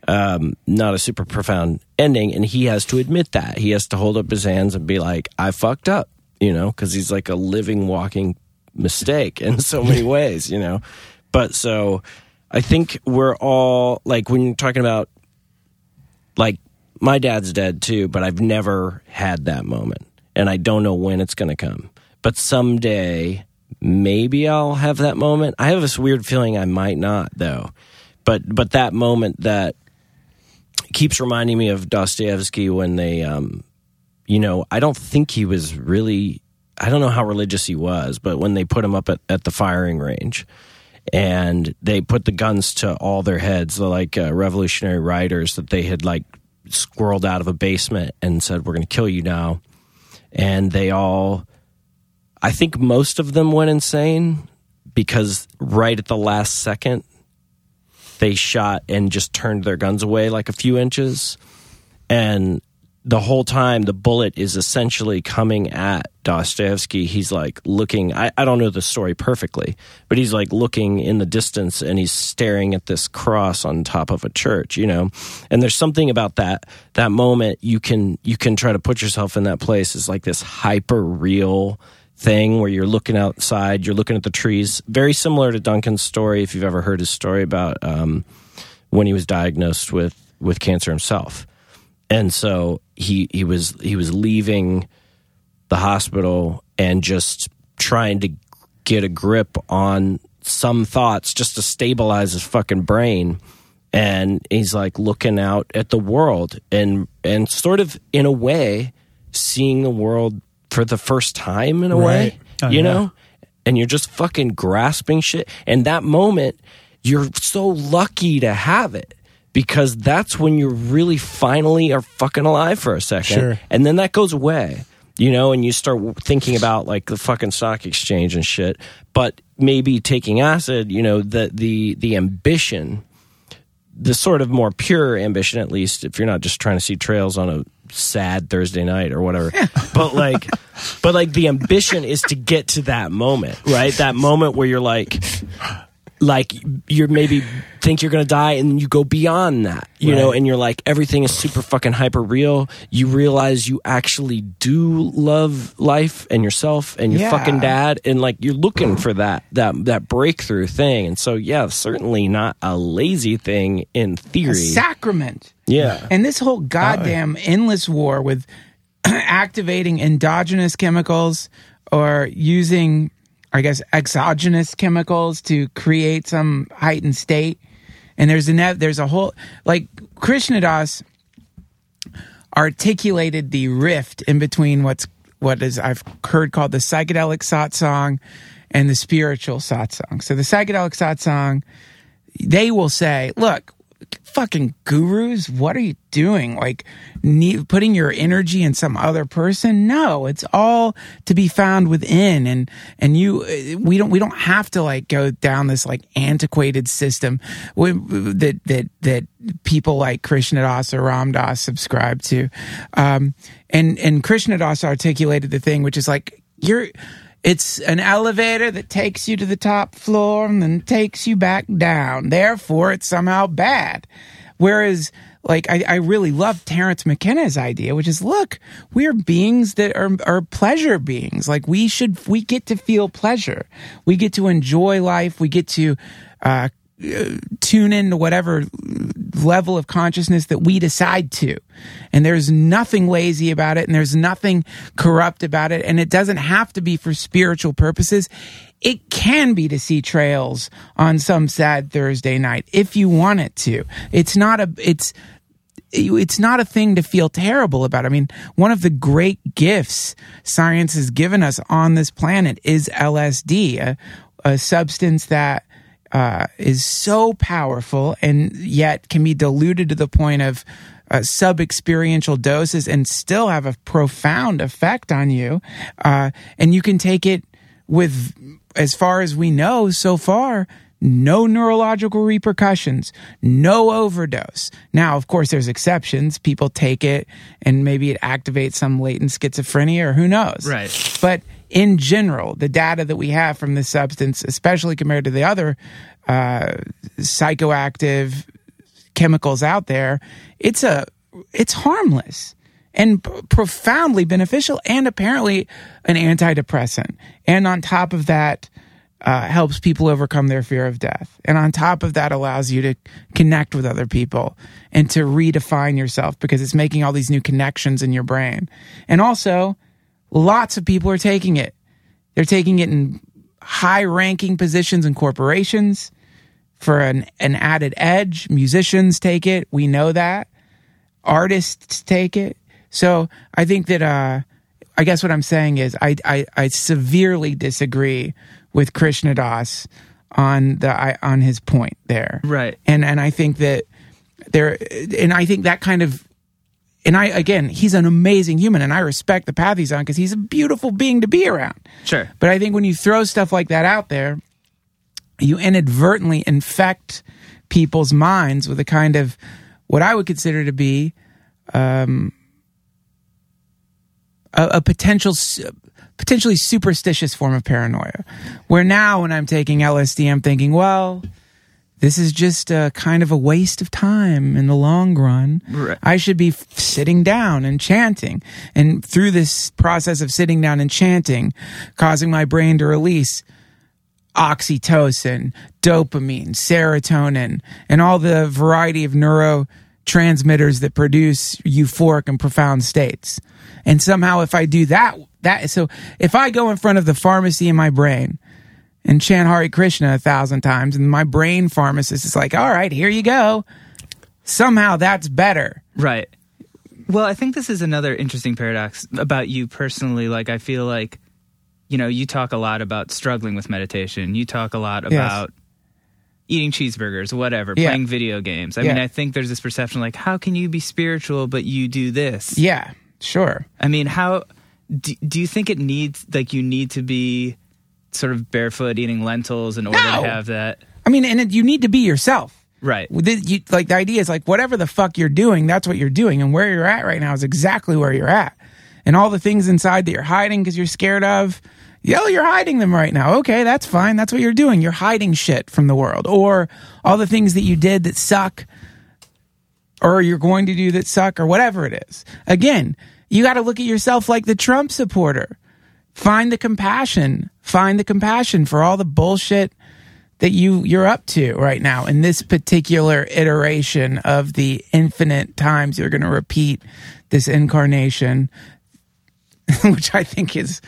um, not a super profound ending, and he has to admit that. He has to hold up his hands and be like, "I fucked up," you know, because he's like a living, walking mistake in so many ways, you know. But so, I think we're all like when you're talking about like my dad's dead too, but I've never had that moment, and I don't know when it's going to come. But someday, maybe I'll have that moment. I have this weird feeling I might not, though. But but that moment that keeps reminding me of Dostoevsky when they, um, you know, I don't think he was really, I don't know how religious he was, but when they put him up at, at the firing range and they put the guns to all their heads, like uh, revolutionary riders that they had like squirreled out of a basement and said, "We're going to kill you now," and they all, I think most of them went insane because right at the last second they shot and just turned their guns away like a few inches. And the whole time, the bullet is essentially coming at Dostoevsky. He's like looking, I, I don't know the story perfectly, but he's like looking in the distance and he's staring at this cross on top of a church, you know? And there's something about that, that moment you can, you can try to put yourself in that place. It's like this hyper real thing where you're looking outside, you're looking at the trees. Very similar to Duncan's story, if you've ever heard his story about um, when he was diagnosed with with cancer himself. And so he he was he was leaving the hospital and just trying to get a grip on some thoughts just to stabilize his fucking brain. And he's like looking out at the world and and sort of in a way seeing the world for the first time in a way Oh, you yeah. know? And you're just fucking grasping shit. And that moment you're so lucky to have it because that's when you really finally are fucking alive for a second. Sure. and then that goes away you know and you start thinking about like the fucking stock exchange and shit. But maybe taking acid you know the the the ambition the sort of more pure ambition at least if you're not just trying to see trails on a sad thursday night or whatever. But like but like the ambition is to get to that moment right? That moment where you're like like you're maybe think you're gonna die and you go beyond that you know and you're like everything is super fucking hyper real. You realize you actually do love life and yourself and your Yeah. fucking dad and like you're looking for that that that breakthrough thing. And so yeah certainly not a lazy thing in A theory. sacrament. yeah. And this whole goddamn endless war with activating endogenous chemicals or using, I guess, exogenous chemicals to create some heightened state. And there's a there's a whole like Krishna Das articulated the rift in between what's what is I've heard called the psychedelic satsang and the spiritual satsang. So the psychedelic satsang, they will say, look, fucking gurus, what are you doing? Like putting your energy in some other person? No, it's all to be found within. And, and you, we don't, we don't have to like go down this like antiquated system that, that, that people like Krishna Das or Ram Dass subscribe to. Um, and, and Krishna Das articulated the thing, which is like, you're, it's an elevator that takes you to the top floor and then takes you back down. Therefore, it's somehow bad. Whereas, like, I, I really love Terence McKenna's idea, which is look, we are beings that are, are pleasure beings. Like, we should, we get to feel pleasure. We get to enjoy life. We get to, uh, tune into whatever level of consciousness that we decide to. And there's nothing lazy about it and there's nothing corrupt about it. And it doesn't have to be for spiritual purposes. It can be to see trails on some sad Thursday night if you want it to. It's not a, it's, it's not a thing to feel terrible about. I mean, one of the great gifts science has given us on this planet is LSD, a, a substance that uh, is so powerful and yet can be diluted to the point of uh, sub experiential doses and still have a profound effect on you. Uh, and you can take it with, as far as we know so far, no neurological repercussions, no overdose. Now, of course, there's exceptions. People take it and maybe it activates some latent schizophrenia or who knows. Right. But in general, the data that we have from this substance, especially compared to the other uh, psychoactive chemicals out there, it's a it's harmless and p- profoundly beneficial, and apparently an antidepressant. And on top of that, uh, helps people overcome their fear of death. And on top of that, allows you to connect with other people and to redefine yourself because it's making all these new connections in your brain. And also, lots of people are taking it. They're taking it in high ranking positions in corporations for an, an added edge. Musicians take it. We know that. Artists take it. So I think that, uh, I guess what I'm saying is I, I, I severely disagree with Krishna Das on the, I, on his point there. Right. And, and I think that there, and I think that kind of and I again, he's an amazing human, and I respect the path he's on because he's a beautiful being to be around. Sure. But I think when you throw stuff like that out there, you inadvertently infect people's minds with a kind of what I would consider to be um, a, a potential potentially superstitious form of paranoia. Where now, when I'm taking LSD, I'm thinking, well, this is just a kind of a waste of time in the long run. Right. I should be f- sitting down and chanting. And through this process of sitting down and chanting, causing my brain to release oxytocin, dopamine, serotonin, and all the variety of neurotransmitters that produce euphoric and profound states. And somehow if I do that, that, so if I go in front of the pharmacy in my brain and chant Hare Krishna a thousand times and my brain pharmacist is like, all right, here you go. Somehow that's better. Right. Well, I think this is another interesting paradox about you personally. Like, I feel like, you know, you talk a lot about struggling with meditation. You talk a lot about eating cheeseburgers, whatever, Yeah. playing video games. I mean, I think there's this perception like, how can you be spiritual but you do this? Yeah, sure. I mean, how do, do you think it needs, like, you need to be sort of barefoot eating lentils in order No. to have that? I mean, and it, you need to be yourself. Right. You, like the idea is like whatever the fuck you're doing, that's what you're doing, and where you're at right now is exactly where you're at, and all the things inside that you're hiding because you're scared of, Yeah, you're hiding them right now. Okay, that's fine. That's what you're doing. You're hiding shit from the world or all the things that you did that suck or you're going to do that suck or whatever it is. Again, you got to look at yourself like the Trump supporter. Find the compassion. Find the compassion for all the bullshit that you you're up to right now in this particular iteration of the infinite times you're going to repeat this incarnation which I think is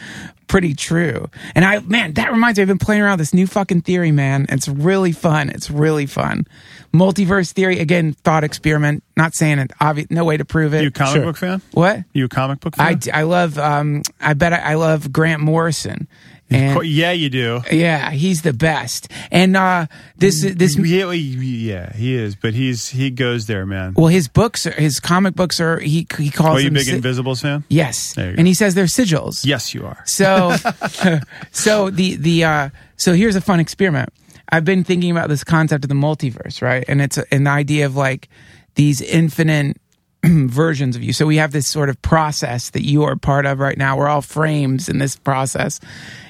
pretty true. And I, man, that reminds me, I've been playing around with this new fucking theory, man. It's really fun. It's really fun. Multiverse theory, again, thought experiment. Not saying it, obvious, no way to prove it. You a comic Sure. book fan? what? You a comic book fan? I, fan? d- I love, um, I bet I, I love Grant Morrison. And yeah, you do. yeah, he's the best. And, uh, this, this, Yeah, yeah, he is, but he's he goes there, man. well, his books, are, his comic books are, he, he calls Are you big si- Invisibles fan? Yes. There you go. And he says they're sigils. Yes, you are. So, so the the uh, so here's a fun experiment. I've been thinking about this concept of the multiverse, right? And it's an idea of like these infinite versions of you. So we have this sort of process that you are part of right now. We're all frames in this process.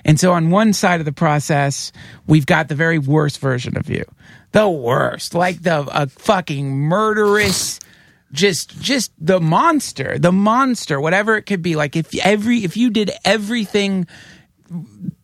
And so on one side of the process, we've got the very worst version of you. The worst. Like the a fucking murderous just just the monster, the monster, whatever it could be. Like if every if you did everything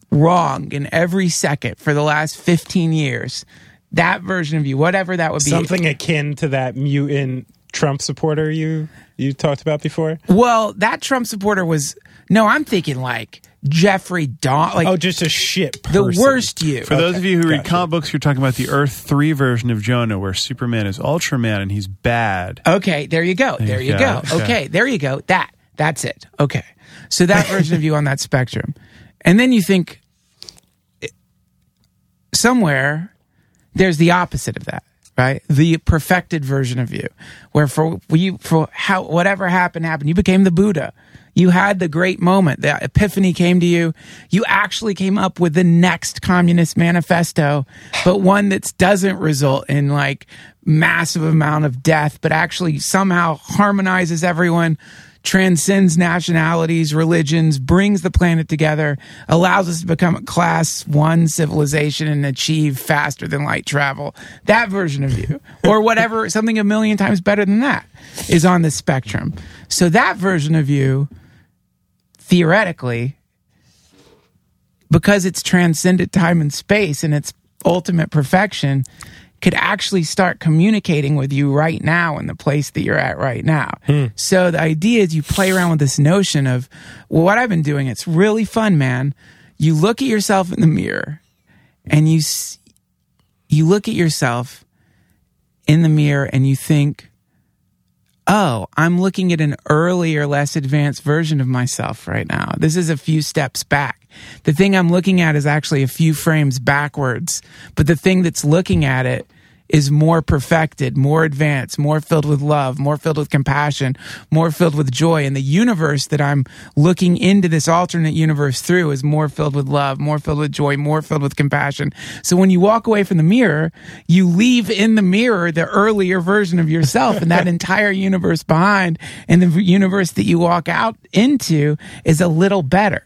wrong in every second for the last 15 years, that version of you, whatever that would be. Something akin to that mutant Trump supporter you you talked about before. Well, that Trump supporter was no, I'm thinking like Jeffrey Dawn, like Oh, just a shit the worst you. For those of you who read comic books, you're talking about the Earth 3 version of Jonah where Superman is Ultraman and he's bad. Okay, there you go. There you Yeah, go. okay. Okay, there you go. That that's it. Okay. So that version of you on that spectrum. And then you think eh, somewhere there's the opposite of that, right? The perfected version of you where for you for how whatever happened happened, you became the Buddha. You had the great moment. The epiphany came to you. You actually came up with the next communist manifesto, but one that doesn't result in like massive amount of death, but actually somehow harmonizes everyone, transcends nationalities, religions, brings the planet together, allows us to become a class one civilization and achieve faster than light travel. That version of you, or whatever, something a million times better than that, is on the spectrum. So that version of you, theoretically, because it's transcended time and space and its ultimate perfection, could actually start communicating with you right now in the place that you're at right now. Hmm. So the idea is you play around with this notion of, well, what I've been doing, it's really fun, man. You look at yourself in the mirror and you, you look at yourself in the mirror and you think, oh, I'm looking at an earlier, less advanced version of myself right now. This is a few steps back. The thing I'm looking at is actually a few frames backwards, but the thing that's looking at it is more perfected, more advanced, more filled with love, more filled with compassion, more filled with joy. And the universe that I'm looking into this alternate universe through is more filled with love, more filled with joy, more filled with compassion. So when you walk away from the mirror, you leave in the mirror the earlier version of yourself and that entire universe behind. And the universe that you walk out into is a little better.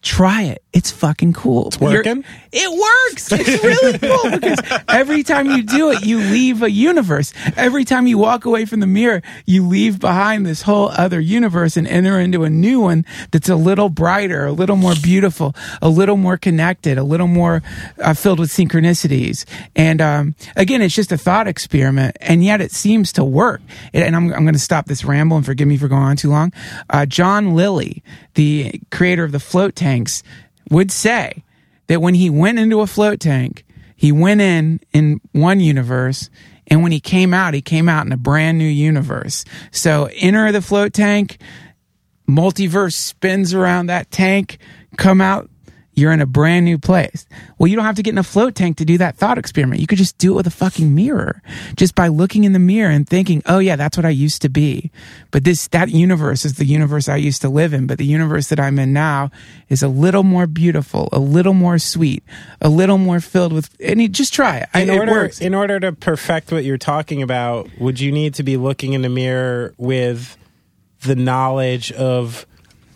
Try it. It's fucking cool. It's working? it works. It's really cool because every time you do it, you leave a universe. Every time you walk away from the mirror, you leave behind this whole other universe and enter into a new one that's a little brighter, a little more beautiful, a little more connected, a little more uh, filled with synchronicities. And um, again, it's just a thought experiment, and yet it seems to work. And and I'm, I'm going to stop this ramble and forgive me for going on too long. Uh, John Lilly, the creator of the float tanks, would say that when he went into a float tank, he went in in one universe, and when he came out, he came out in a brand new universe. So enter the float tank, multiverse spins around that tank, come out, you're in a brand new place. Well, you don't have to get in a float tank to do that thought experiment. You could just do it with a fucking mirror. Just by looking in the mirror and thinking, "Oh yeah, that's what I used to be." But this that universe is the universe I used to live in, but the universe that I'm in now is a little more beautiful, a little more sweet, a little more filled with and you just try it. In it order works. in order to perfect what you're talking about, would you need to be looking in the mirror with the knowledge of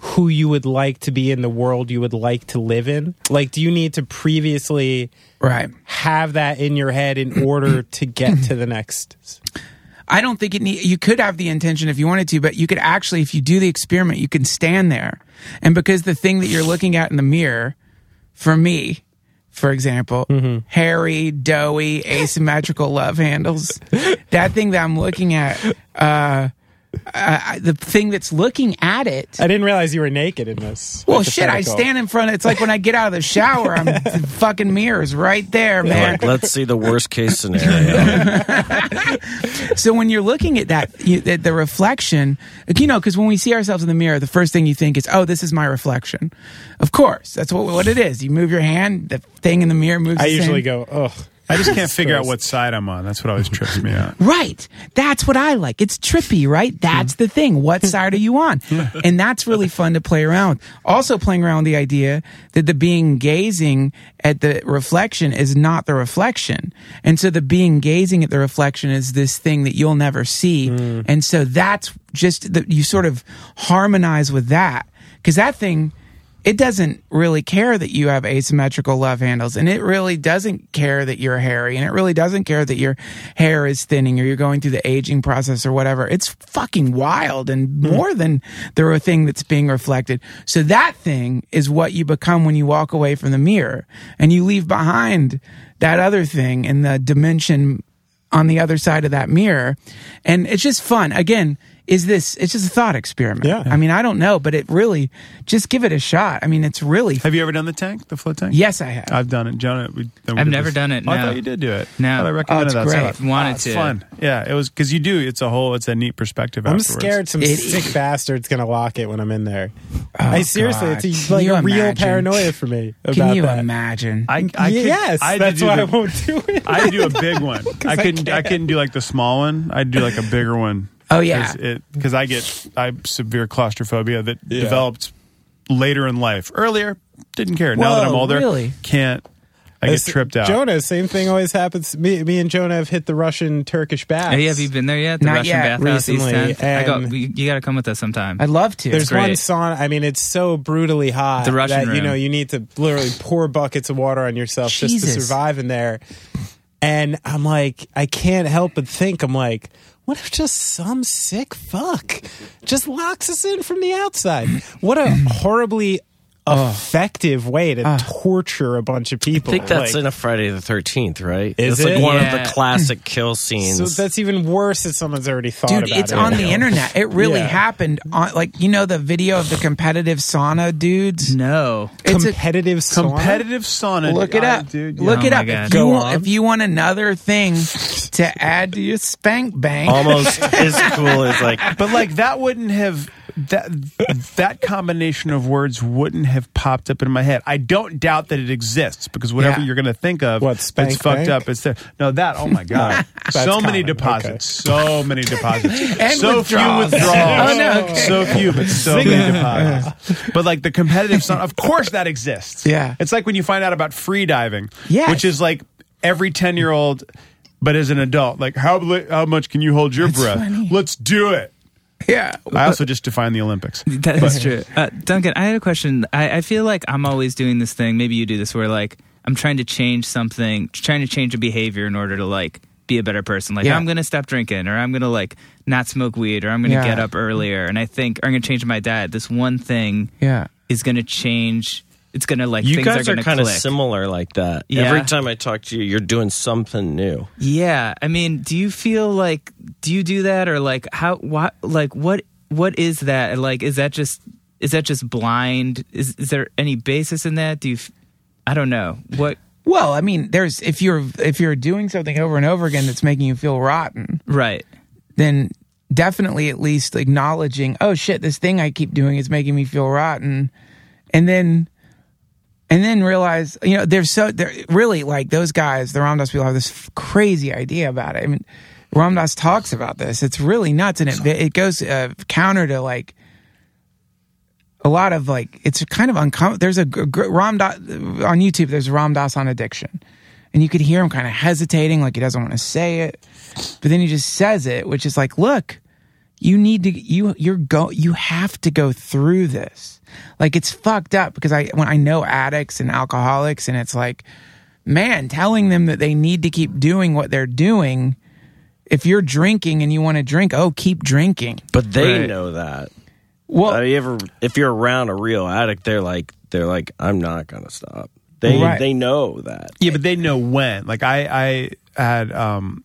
who you would like to be in the world you would like to live in? Like, do you need to previously Right. have that in your head in order to get to the next? I don't think it need. You could have the intention if you wanted to, but you could actually, if you do the experiment, you can stand there, and because the thing that you're looking at in the mirror, for me, for example, hairy, doughy, asymmetrical love handles, that thing that I'm looking at, uh, uh, the thing that's looking at it. I didn't realize you were naked in this. Well, shit, I stand in front of it's like when I get out of the shower, I'm the fucking mirrors right there, man. Like, let's see the worst case scenario. So when you're looking at that, you, the, the reflection, you know, because when we see ourselves in the mirror, the first thing you think is, "Oh, this is my reflection." Of course, that's what what it is. You move your hand, the thing in the mirror moves. I the usually same. go, ugh. I just can't figure out what side I'm on. That's what always trips me out. Right. That's what I like. It's trippy, right? That's the thing. What side are you on? And that's really fun to play around. Also playing around with the idea that the being gazing at the reflection is not the reflection. And so the being gazing at the reflection is this thing that you'll never see. Mm. And so that's just that you sort of harmonize with that. Cause that thing, it doesn't really care that you have asymmetrical love handles and it really doesn't care that you're hairy and it really doesn't care that your hair is thinning or you're going through the aging process or whatever. It's fucking wild and hmm. more than the thing that's being reflected. So that thing is what you become when you walk away from the mirror and you leave behind that other thing in the dimension on the other side of that mirror. And it's just fun. Again, is this, it's just a thought experiment. Yeah. I mean, I don't know, but it really, just give it a shot. I mean, it's really, Have you ever done the tank, the float tank? yes, I have. I've done it. Jonah, we, we I've never this- done it, Oh, I no. thought you did do it. No. I thought I recommended Oh, it's that. great. stuff. Wanted Oh, it's to. fun. Yeah, it was because you do. It's a whole. It's a neat perspective. I'm afterwards. scared some It- sick bastard's gonna lock it when I'm in there. Oh, I seriously, God. it's a, like a real imagine? paranoia for me about Can you that. imagine? I, I could- yes, I that's why the- I won't do it. I do a big one. I I couldn't. I, can't. couldn't do like the small one. I'd do like a bigger one. Oh, yeah. because I get I have severe claustrophobia that Yeah. developed later in life. Earlier, didn't care. now that I'm older, really? can't. I get tripped out. Jonah, same thing always happens. Me, me and Jonah have hit the Russian Turkish baths. Hey, have you been there yet? The Not Russian yet. bathhouse Recently, 10th? I go, you, you got to come with us sometime. I'd love to. There's one sauna. I mean, it's so brutally hot The Russian that you know you need to literally pour buckets of water on yourself just to survive in there. And I'm like, I can't help but think, I'm like, what if just some sick fuck just locks us in from the outside? What a horribly effective way to torture a bunch of people. I people. think that's Like, in a Friday the Thirteenth, right? Is it's like it? one of Yeah. the classic kill scenes. so that's even worse if someone's already thought Dude, about it's it. on the internet. It really Yeah. happened on, like, you know, the video of the competitive sauna dudes? no. It's a, Competitive sauna? competitive sauna. look it I- up. Oh dude. Look Oh it my up. God. If you, Go want, on. if you want another thing to add to your spank bank, almost as cool as like But like that wouldn't have that that combination of words wouldn't have popped up in my head. I don't doubt that it exists because whatever Yeah. you're going to think of What, that's spank fucked bank? up, it's there. No, that. Oh my god, That's so many common. deposits, so many deposits, And so withdrawals. few withdrawals. Oh, no, okay. so few, but so many deposits. But like the competitive son, of course that exists. Yeah. it's like when you find out about free diving, Yes. which is like every ten year old. But as an adult, like how how much can you hold your breath? funny. Let's do it. Yeah. I also just defined the Olympics. That is true. Uh, Duncan, I had a question. I, I feel like I'm always doing this thing. Maybe you do this where like I'm trying to change something, trying to change a behavior in order to like be a better person. Like Yeah. I'm going to stop drinking or I'm going to like not smoke weed or I'm going to Yeah. get up earlier. And I think or I'm going to change my diet. This one thing Yeah. is going to change. It's going to like you things guys are are, kind of similar like that. Yeah. Every time I talk to you, you're doing something new. Yeah, I mean, do you feel like do you do that or like how what like what what is that? Like is that just is that just blind? Is is there any basis in that? Do you I don't know. What Well, I mean, there's if you're if you're doing something over and over again that's making you feel rotten, right. then definitely at least acknowledging, oh shit, this thing I keep doing is making me feel rotten, and then and then realize, you know, they're so they're really like those guys, the Ram Dass people have this f- crazy idea about it. I mean, Ram Dass talks about this. It's really nuts, and it it goes uh, counter to like a lot of like it's kind of uncomfortable. There's a gr- gr- on YouTube. There's Ram Dass on addiction, and you could hear him kind of hesitating, like he doesn't want to say it, but then he just says it, which is like, look, you need to you you're go you have to go through this. Like it's fucked up because I when I know addicts and alcoholics and it's like man, telling them that they need to keep doing what they're doing if you're drinking and you want to drink, oh, keep drinking. But they Right. know that. Well, you ever, if you're around a real addict, they're like, they're like, I'm not gonna stop. They Right. they know that. Yeah, but they know when. Like I, I had, um,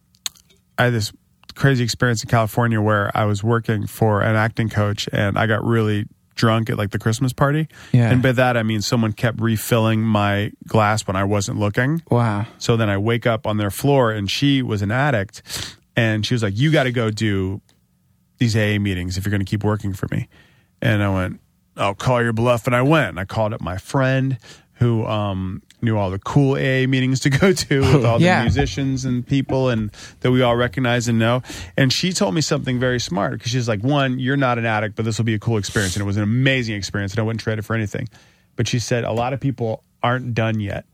I had this crazy experience in California where I was working for an acting coach, and I got really drunk at like the Christmas party. Yeah. And by that I mean someone kept refilling my glass when I wasn't looking. wow. So then I wake up on their floor, and she was an addict, and she was like, "You got to go do these AA meetings if you're going to keep working for me." And I went, "I'll call your bluff," and I went. And I called up my friend who um, knew all the cool AA meetings to go to with all Yeah. the musicians and people and that we all recognize and know. And she told me something very smart because she's like, "One, you're not an addict, but this will be a cool experience." And it was an amazing experience, and I wouldn't trade it for anything. But she said a lot of people aren't done yet,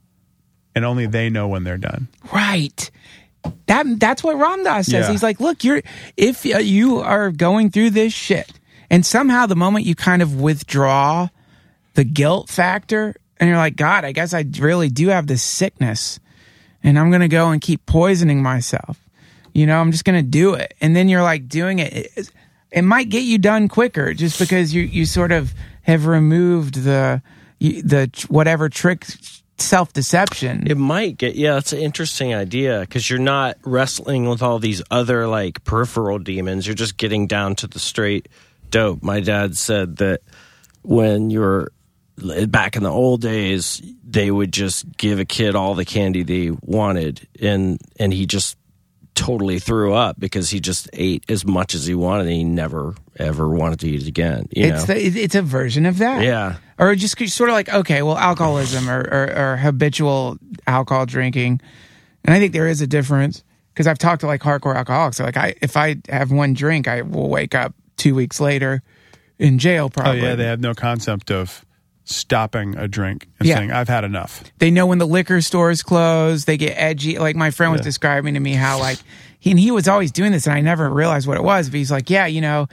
and only they know when they're done. Right. That that's what Ram Dass says. Yeah. He's like, look, you're if uh, you are going through this shit, and somehow the moment you kind of withdraw the guilt factor, and you're like, God, I guess I really do have this sickness, and I'm gonna go and keep poisoning myself. You know, I'm just gonna do it, and then you're like doing it. It, it might get you done quicker just because you you sort of have removed the the whatever trick self deception. It might get yeah, that's an interesting idea because you're not wrestling with all these other like peripheral demons. You're just getting down to the straight dope. My dad said that when you're back in the old days, they would just give a kid all the candy they wanted, and and he just totally threw up because he just ate as much as he wanted and he never ever wanted to eat it again. You It's know? the, it's a version of that. Yeah. Or just sort of like okay, well, alcoholism or, or, or habitual alcohol drinking, and I think there is a difference because I've talked to like hardcore alcoholics. They're like, I if I have one drink, I will wake up two weeks later in jail. Oh, probably. Oh Probably. yeah, they have no concept of stopping a drink and Yeah. saying I've had enough. they know when the liquor stores close. They get edgy. Like my friend was describing to me how like he and he was always doing this, and I never realized what it was. But he's like, yeah, you know,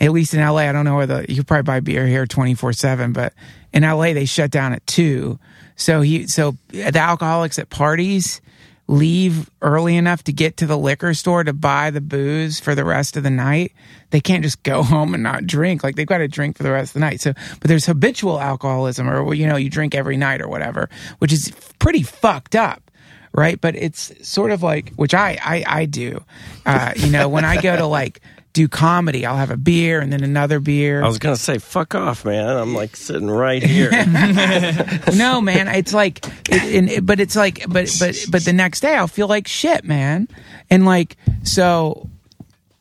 at least in LA, I don't know where the you could probably buy beer here twenty four seven, but in LA they shut down at two. So he so the alcoholics at parties leave early enough to get to the liquor store to buy the booze for the rest of the night. They can't just go home and not drink. Like they've got to drink for the rest of the night. So, but there's habitual alcoholism or, you know, you drink every night or whatever, which is pretty fucked up. Right. But it's sort of like, which I, I, I do, uh, you know, when I go to like do comedy, I'll have a beer and then another beer. I was gonna say fuck off, man. I'm like sitting right here. no, man, it's like, it, it, but it's like, but but but the next day I'll feel like shit, man, and like so.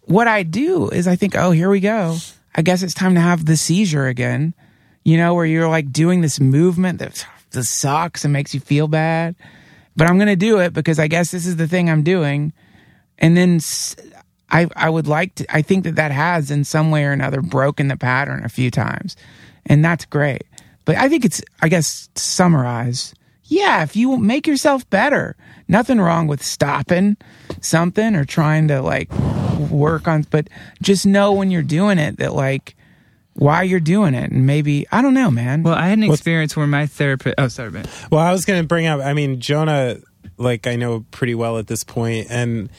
What I do is I think, oh, here we go. I guess it's time to have the seizure again. You know, where you're like doing this movement that that sucks and makes you feel bad, but I'm gonna do it because I guess this is the thing I'm doing, and then. S- I, I would like to, I think that that has in some way or another broken the pattern a few times. And that's great. But I think it's, I guess, to summarize. Yeah, if you make yourself better, nothing wrong with stopping something or trying to like work on, but just know when you're doing it that like why you're doing it. And maybe, I don't know, man. Well, I had an experience where my therapist. Oh, sorry, Ben. Well, I was going to bring up. I mean, Jonah, like I know pretty well at this point, and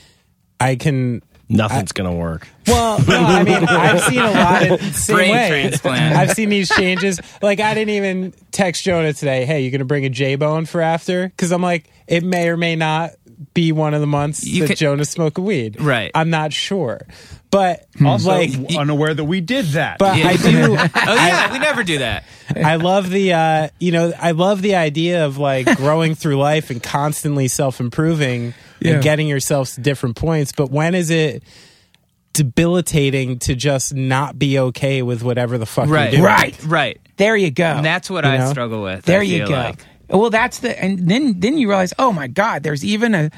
I can. Nothing's gonna work. Well, no, I mean, I've seen a lot of same Brain way. transplant. I've seen these changes. Like, I didn't even text Jonah today. Hey, you going to bring a J Bone for after? Because I'm like, it may or may not be one of the months You that could- Jonah's smoking weed. Right. I'm not sure, but Also, like, w- unaware that we did that. but Yeah. I do. Oh yeah, we never do that. I love the uh, you know I love the idea of like growing through life and constantly self improving Yeah. and getting yourself to different points. But when is it debilitating to just not be okay with whatever the fuck Right, you're doing? Right. right. there you go. And that's what You I know? struggle with. There I you go. like. Well, that's the and then then you realize, oh my God, there's even a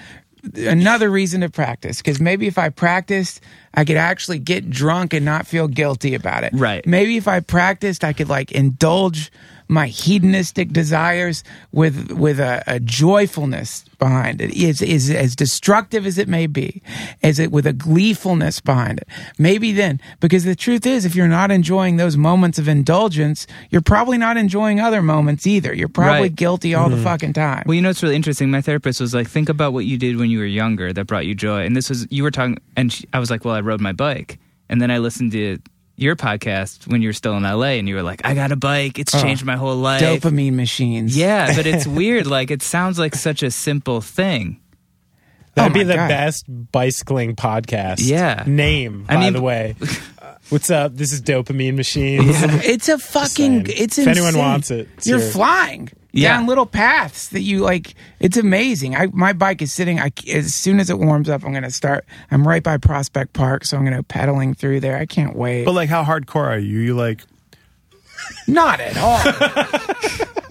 another reason to practice because maybe if I practiced, I could actually get drunk and not feel guilty about it. Right. Maybe if I practiced, I could like indulge my hedonistic desires with with a, a joyfulness behind it is is as destructive as it may be as it with a gleefulness behind it maybe then because the truth is if you're not enjoying those moments of indulgence you're probably not enjoying other moments either you're probably Right. guilty all the mm-hmm. fucking time Well, you know, it's really interesting. My therapist was like, think about what you did when you were younger that brought you joy. And this was, you were talking, and she, I was like, well, I rode my bike. And then I listened to your podcast when you were still in LA, and you were like, I got a bike. It's changed oh, my whole life. dopamine machines Yeah, but it's weird. Like, it sounds like such a simple thing. That'd Oh be the God. best bicycling podcast. Yeah. Name, I by mean- the way. What's up? This is Dopamine Machines. It's a fucking. saying. It's If anyone wants it, it's you're yours. flying Yeah. down little paths that you like. It's amazing. I my bike is sitting. I as soon as it warms up, I'm gonna start. I'm right by Prospect Park, so I'm gonna pedaling through there. I can't wait. But like, how hardcore are you? You like, Not at all.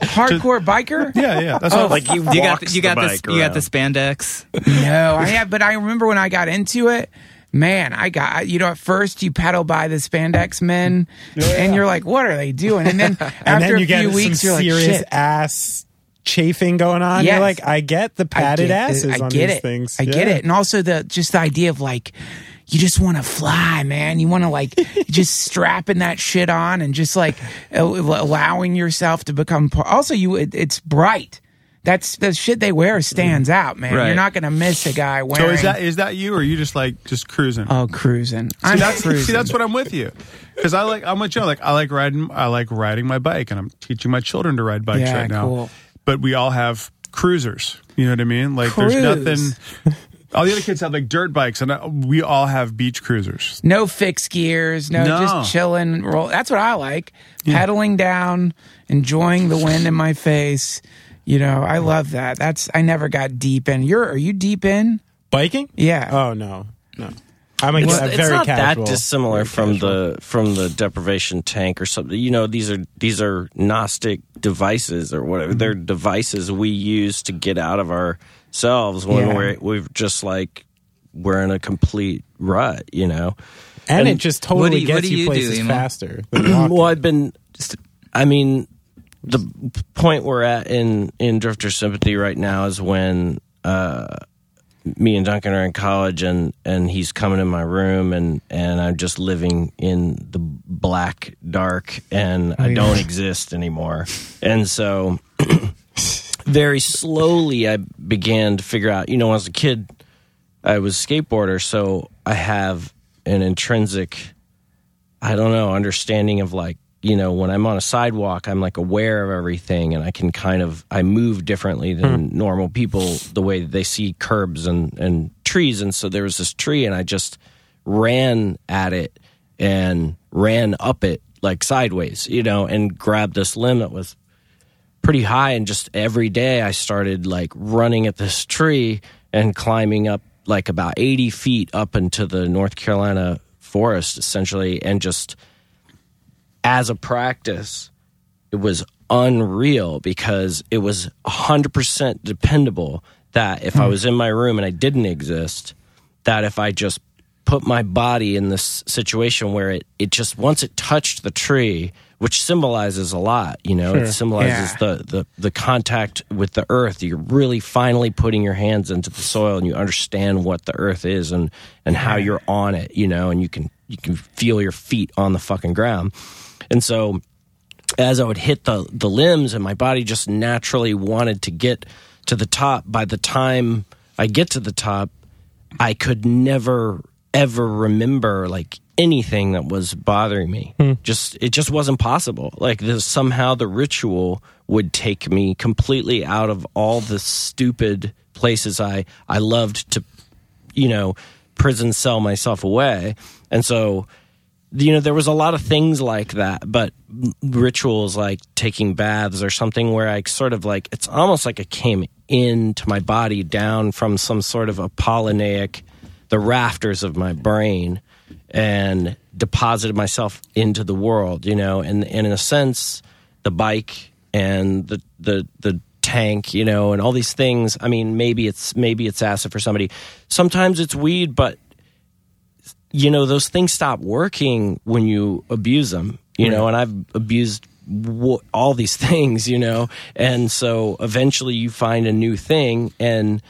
Hardcore biker? yeah, yeah. That's Oh, what, Like he You got, the, you got the the, you got the spandex. No, I have, but I remember when I got into it. Man, I got you know. At first, you pedal by the spandex men, and you're like, "What are they doing?" And then and after then a few weeks, you're like, serious "Shit, ass chafing going on. Yes. You're like, I get the I padded get asses. I on get these it. things. I get it, and also the just the idea of like you just want to fly, man. You want to like just strapping that shit on and just like allowing yourself to become. Also, you it, it's bright. That's the shit they wear stands mm. out, man. Right. You're not gonna miss a guy wearing. so is that is that you, or are you just like just cruising? oh cruising? See, I'm that's cruising. see, that's what I'm with you. Because I like I'm with you. Like I like riding. I like riding my bike, and I'm teaching my children to ride bikes Yeah, right now. cool. But we all have cruisers. You know what I mean? Like Cruise. there's nothing. All the other kids have like dirt bikes, and uh, we all have beach cruisers. no fixed gears, no, No. just chilling. Roll. That's what I like. Pedaling down, enjoying the wind in my face. You know, I love that. That's I never got deep in. You're are you deep in? Biking? Yeah. Oh no, no. I'm a, It's, a it's very not casual. that dissimilar Very from casual. the from the deprivation tank or something. You know, these are these are gnostic devices or whatever. Mm-hmm. They're devices we use to get out of ourselves when Yeah. we're we've just like we're in a complete rut. You know. and, and it just what do totally you- what gets do you you do, places Emil? faster. Well, I've been. I mean, the point we're at in in Drifter Sympathy right now is when uh, me and Duncan are in college, and and he's coming in my room, and and I'm just living in the black dark, and I don't exist anymore, and so. Very slowly, I began to figure out. You know, as a kid, I was a skateboarder, so I have an intrinsic I don't know, understanding of like, you know, when I'm on a sidewalk, I'm like aware of everything and I can kind of, I move differently than hmm. normal people the way they see curbs and, and trees. And so there was this tree and I just ran at it and ran up it like sideways, you know, and grabbed this limb that was pretty high and just every day I started like running at this tree and climbing up like about 80 feet up into the North Carolina forest essentially and just as a practice it was unreal because it was 100% dependable that if I hmm. was in my room and I didn't exist that if I just put my body in this situation where it, it just once it touched the tree which symbolizes a lot you know it symbolizes Yeah. the, the the contact with the earth. You're really finally putting your hands into the soil and you understand what the earth is and and how you're on it you know and you can you can feel your feet on the fucking ground and so as I would hit the the limbs and my body just naturally wanted to get to the top by the time I get to the top I could never ever remember like anything that was bothering me. Hmm. Just it just wasn't possible. Like this, somehow the ritual would take me completely out of all the stupid places I I loved to you know prison cell myself away. And so you know there was a lot of things like that but rituals like taking baths or something where i sort of like it's almost like i came into my body down from some sort of apollonaic the rafters of my brain and deposited myself into the world you know and, and in a sense the bike and the the the tank you know and all these things. I mean maybe it's maybe it's acid for somebody. Sometimes it's weed but you know those things stop working when you abuse them you know and i've abused all these things, you know. And so eventually you find a new thing. And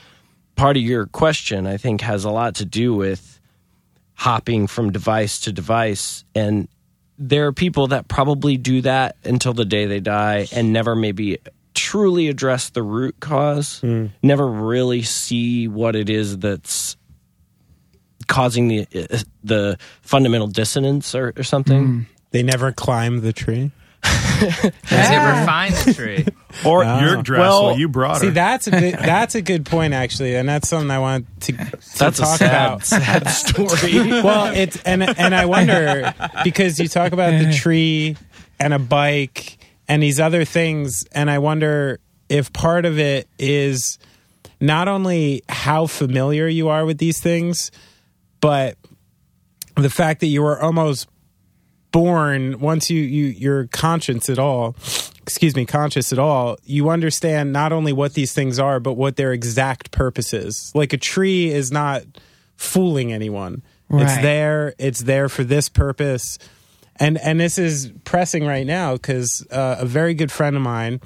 part of your question, I think, has a lot to do with hopping from device to device. And there are people that probably do that until the day they die and never maybe truly address the root cause, hmm. never really see what it is that's causing the uh, the fundamental dissonance or, or something. Hmm. They never climb the tree. Does it refine the tree? Or ah. Your dress, well, well, you brought See, her. that's a good, that's a good point actually, and that's something I want to, to that's a talk sad, about. sad story. well, it's and and I wonder because you talk about the tree and a bike and these other things, and I wonder if part of it is not only how familiar you are with these things, but the fact that you were almost born once you you you're conscious at all excuse me conscious at all you understand not only what these things are but what their exact purpose is. Like a tree is not fooling anyone. It's there it's there for this purpose. And and this is pressing right now because uh, a very good friend of mine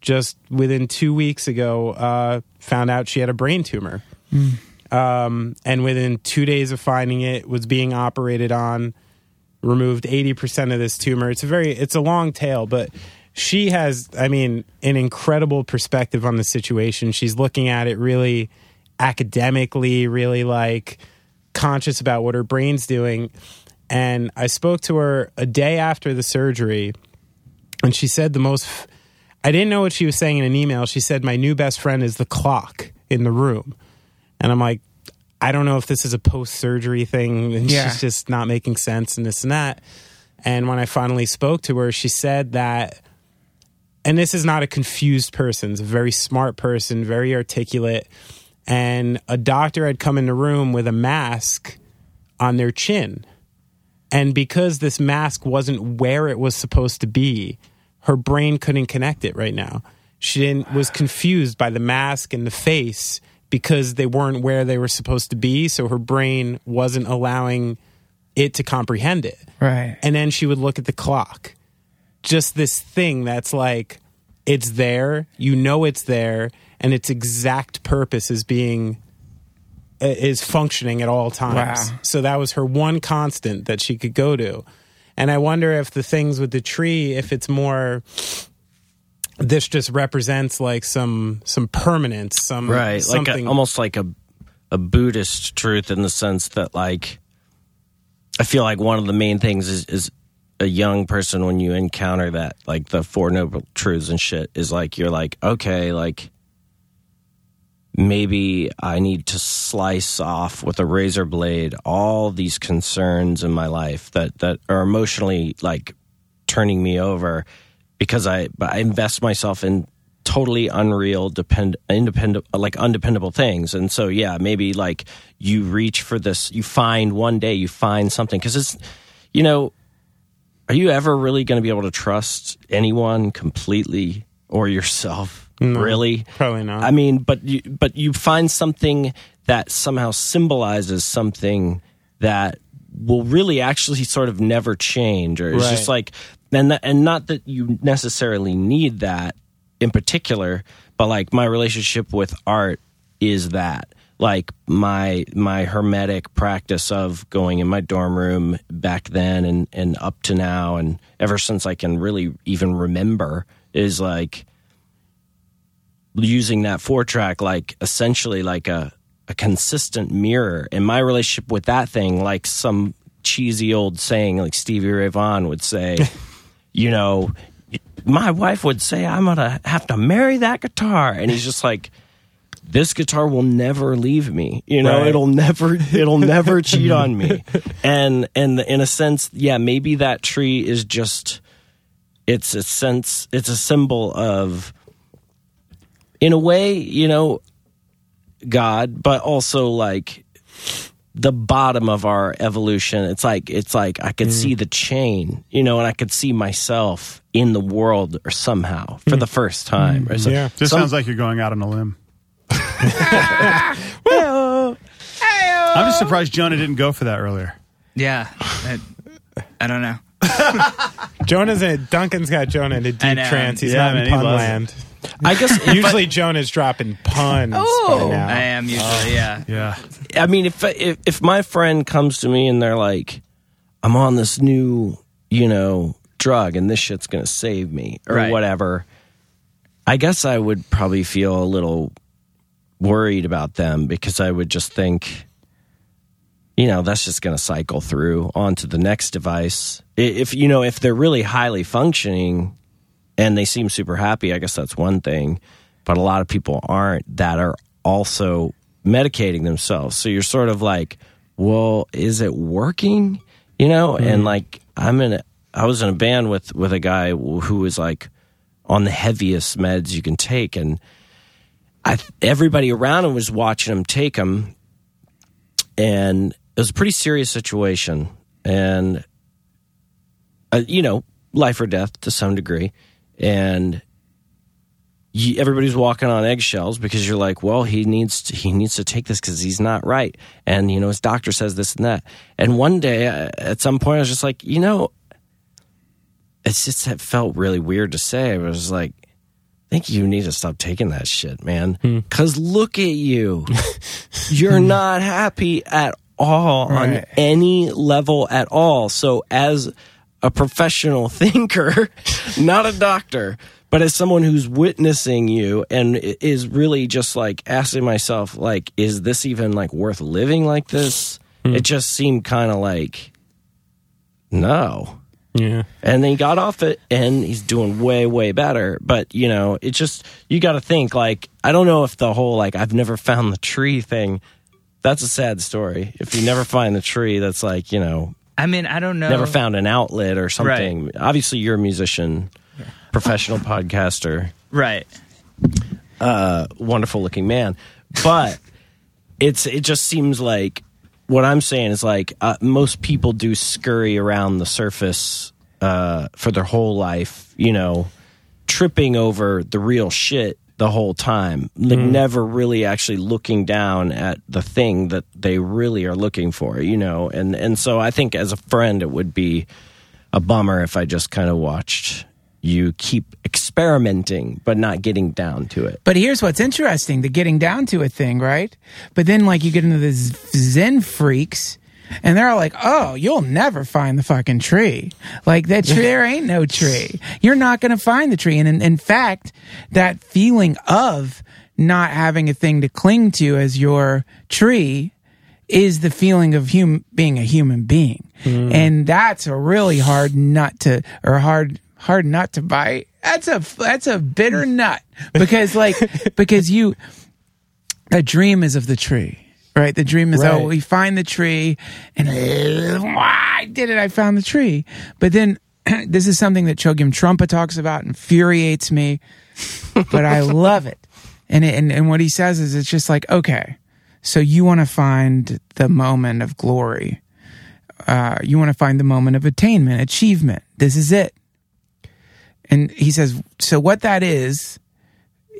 just within two weeks ago uh, found out she had a brain tumor um, and within two days of finding it was being operated on removed 80% of this tumor. It's a very it's a long tail but she has i mean an incredible perspective on the situation. She's looking at it really academically really like conscious about what her brain's doing. And i spoke to her a day after the surgery and she said the most i didn't know what she was saying in an email. She said my new best friend is the clock in the room and i'm like i don't know if this is a post-surgery thing and Yeah. she's just not making sense and this and that and when i finally spoke to her she said that and this is not a confused person it's a very smart person very articulate and a doctor had come in the room with a mask on their chin and because this mask wasn't where it was supposed to be, her brain couldn't connect it right now. She didn't, was confused by the mask and the face because they weren't where they were supposed to be. So her brain wasn't allowing it to comprehend it. Right. And then she would look at the clock. Just this thing that's like, it's there, you know it's there, and its exact purpose is being uh, is functioning at all times. Wow. So that was her one constant that she could go to. And I wonder if the things with the tree, if it's more this just represents like some some permanence, some right like something a, almost like a a buddhist truth in the sense that like i feel like one of the main things is is a young person when you encounter that like the four noble truths and shit is like you're like okay like maybe i need to slice off with a razor blade all these concerns in my life that that are emotionally like turning me over because I I invest myself in totally unreal depend independent like undependable things. And so yeah maybe like you reach for this you find one day you find something. Because it's you know are you ever really going to be able to trust anyone completely or yourself? Really? probably not. I mean, but you, but you find something that somehow symbolizes something that will really actually sort of never change, or it's just like, and that, and not that you necessarily need that in particular, but like my relationship with art is that. Like my my hermetic practice of going in my dorm room back then and and up to now and ever since I can really even remember is like using that four track like essentially like a, a consistent mirror. And my relationship with that thing like some cheesy old saying like stevie ray vaughan would say you know my wife would say i'm gonna have to marry that guitar. And he's just like this guitar will never leave me. You know Right. it'll never it'll never cheat on me. And and in a sense yeah maybe that tree is just it's a sense it's a symbol of in a way, you know, God, but also like the bottom of our evolution. It's like it's like I could mm. see the chain, you know, and I could see myself in the world or somehow for mm. the first time. Mm. Or so- Yeah. This some- sounds like you're going out on a limb. I'm just surprised Jonah didn't go for that earlier. Yeah. I, I don't know. Jonah's in Duncan's got Jonah in a I deep trance. He's Yeah, not man, in pun loves land. I guess Usually Joan is dropping puns Oh. by. I am usually, yeah. Oh, yeah. I mean, if, if if my friend comes to me and they're like, "I'm on this new, you know, drug, and this shit's gonna save me," or Right. whatever, I guess I would probably feel a little worried about them because I would just think, you know, that's just gonna cycle through onto the next device. If you know, if they're really highly functioning and they seem super happy, I guess that's one thing. But a lot of people aren't that are also medicating themselves. So you're sort of like, well, is it working? You know, and like I'm in a, I was in a band with with a guy who was like on the heaviest meds you can take, and I everybody around him was watching him take them, and it was a pretty serious situation, and uh, you know, life or death to some degree, and you, everybody's walking on eggshells because you're like, well, he needs to, he needs to take this because he's not right, and you know his doctor says this and that. And one day, uh, at some point, I was just like, you know, it's just it felt really weird to say. I was like, I think you need to stop taking that shit, man. Because look at you, you're not happy at all on any level at all. So as a professional thinker, not a doctor, but as someone who's witnessing you and is really just like asking myself, like, is this even like worth living like this? Hmm. It just seemed kind of like, no. Yeah. And then he got off it and he's doing way, way better. But, you know, it just, you got to think, like, I don't know if the whole, like, I've never found the tree thing, that's a sad story. If you never find the tree, that's like, you know, I mean, I don't know. never found an outlet or something. Obviously, you're a musician, professional podcaster, Right. uh, wonderful looking man. But it's it just seems like what I'm saying is like uh, most people do scurry around the surface uh, for their whole life, you know, tripping over the real shit the whole time, like mm-hmm. never really actually looking down at the thing that they really are looking for, you know. And and so I think as a friend, it would be a bummer if I just kind of watched you keep experimenting but not getting down to it. But here's what's interesting the getting down to a thing, right? But then, like, you get into the Zen freaks, and they're all like, oh, you'll never find the fucking tree. Like, that tree, there ain't no tree. You're not going to find the tree. And in, in fact, that feeling of not having a thing to cling to as your tree is the feeling of hum- being a human being. Hmm. And that's a really hard nut to, or hard, hard nut to bite. That's a, that's a bitter nut because like, because you, the dream is of the tree. Right, the dream is Right. oh we find the tree and I did it I found the tree, but then this is something that Chogyam Trungpa talks about infuriates me, but I love it. And, it, and and what he says is it's just like okay, so you want to find the moment of glory, uh, you want to find the moment of attainment, achievement. This is it. And he says, so what that is,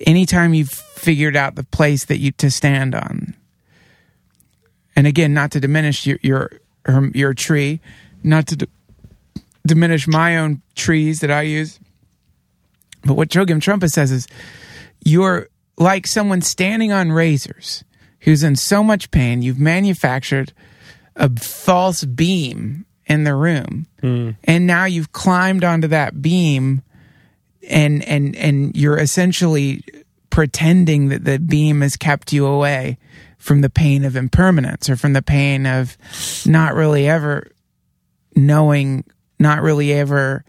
anytime you've figured out the place that you to stand on, and again, not to diminish your your your tree, not to d- diminish my own trees that I use, but what Chogyam Trungpa says is, you're like someone standing on razors who's in so much pain. You've manufactured a false beam in the room, hmm. and now you've climbed onto that beam, and and and you're essentially pretending that the beam has kept you away from the pain of impermanence or from the pain of not really ever knowing, not really ever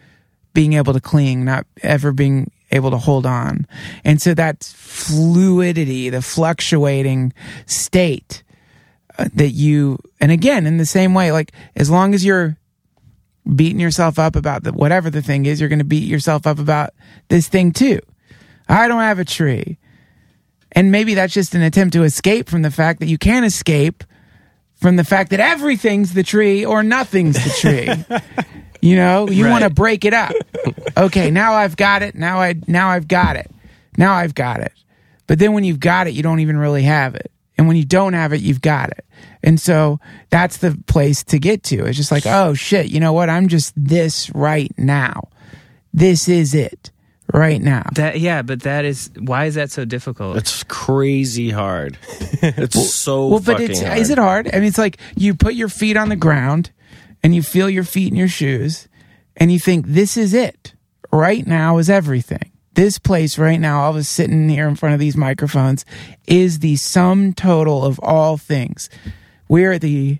being able to cling, not ever being able to hold on. And so that fluidity, the fluctuating state uh, that you, and again, in the same way, like as long as you're beating yourself up about the, whatever the thing is, you're going to beat yourself up about this thing too. I don't have a tree. And maybe that's just an attempt to escape from the fact that you can't escape from the fact that everything's the tree or nothing's the tree. you know, you want to break it up. Okay, now I've got it. Now I now I've got it. Now I've got it. But then when you've got it, you don't even really have it. And when you don't have it, you've got it. And so that's the place to get to. It's just like, oh shit, you know what? I'm just this right now. This is it right now. That yeah, but that is why is that so difficult? It's crazy hard. It's so well, but it's hard. is it hard? I mean, it's like you put your feet on the ground and you feel your feet in your shoes and you think this is it. Right now is everything. This place right now, all of us sitting here in front of these microphones, is the sum total of all things. We're at the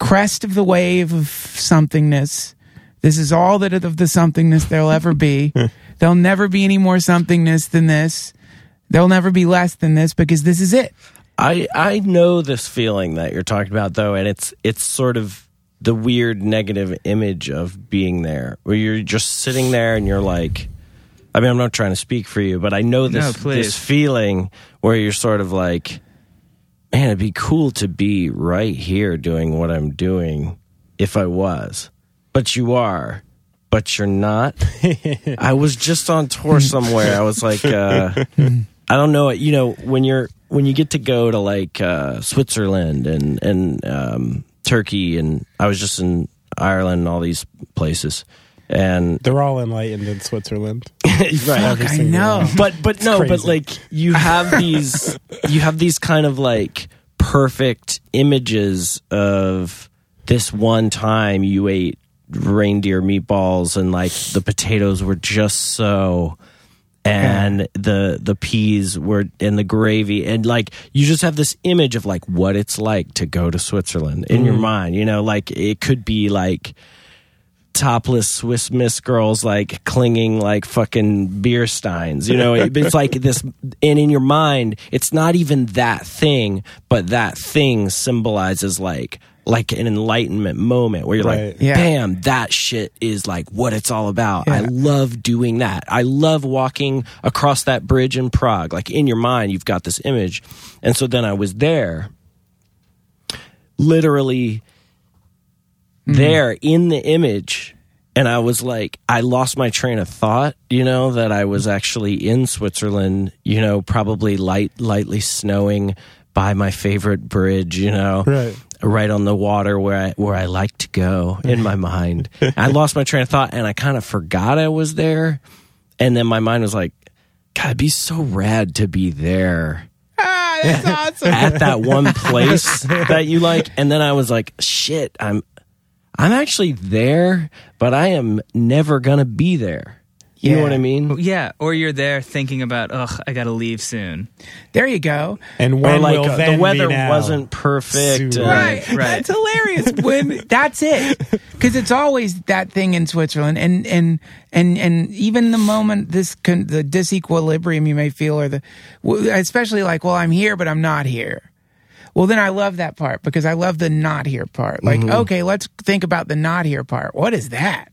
crest of the wave of somethingness. This is all that of the somethingness there'll ever be. there'll never be any more somethingness than this. There'll never be less than this because this is it. I I know this feeling that you're talking about though, and it's it's sort of the weird negative image of being there, where you're just sitting there and you're like, I mean, I'm not trying to speak for you, but I know this No, this feeling where you're sort of like, man, it'd be cool to be right here doing what I'm doing if I was, but you are. But you're not. I was just on tour somewhere. I was like, uh, I don't know. You know, when you're when you get to go to like uh, Switzerland and and um, Turkey, and I was just in Ireland and all these places, and They're all enlightened in Switzerland. right. Fuck, I know. But but no, but like you have these you have these kind of like perfect images of this one time you ate reindeer meatballs and like the potatoes were just so and the the peas were in the gravy. And like you just have this image of like what it's like to go to Switzerland in your mm-hmm. mind you know? Like it could be like topless Swiss Miss girls like clinging like fucking beer steins. You know, It- it's like this, and in your mind, it's not even that thing, but that thing symbolizes like like an enlightenment moment where you're Right. like, Yeah. bam, that shit is like what it's all about. I love doing that. I love walking across that bridge in Prague. Like in your mind, you've got this image, and so then I was there, literally mm-hmm. there in the image and I was like I lost my train of thought, you know, that I was actually in Switzerland, you know, probably light lightly snowing by my favorite bridge, you know. Right. Right on the water where I where I like to go in my mind. I lost my train of thought and I kind of forgot I was there. And then my mind was like, God, it'd be so rad to be there Ah, that's awesome. at that one place that you like and then i was like shit i'm i'm actually there but i am never gonna be there you know what i mean yeah, or you're there thinking about, ugh, I got to leave soon. There you go. And or when like will uh, then the weather be now? wasn't perfect Soon. Right, right. That's hilarious. When that's it, because it's always that thing in Switzerland, and and and and even the moment this con- the disequilibrium you may feel, or the especially like, well, I'm here, but I'm not here. Well, then I love that part because I love the not here part. Like, okay, let's think about the not here part. What is that?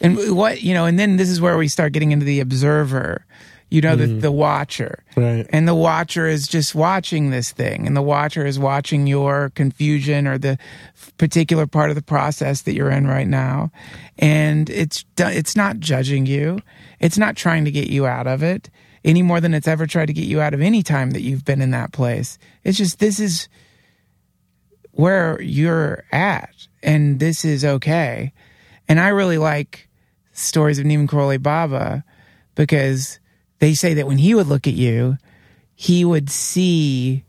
And what you know, and then this is where we start getting into the observer. You know, the mm-hmm. the watcher, Right. and the watcher is just watching this thing, and the watcher is watching your confusion or the particular part of the process that you're in right now, and it's it's not judging you, it's not trying to get you out of it any more than it's ever tried to get you out of any time that you've been in that place. It's just this is where you're at, and this is okay. And I really like stories of Neem Karoli Baba because they say that when he would look at you, he would see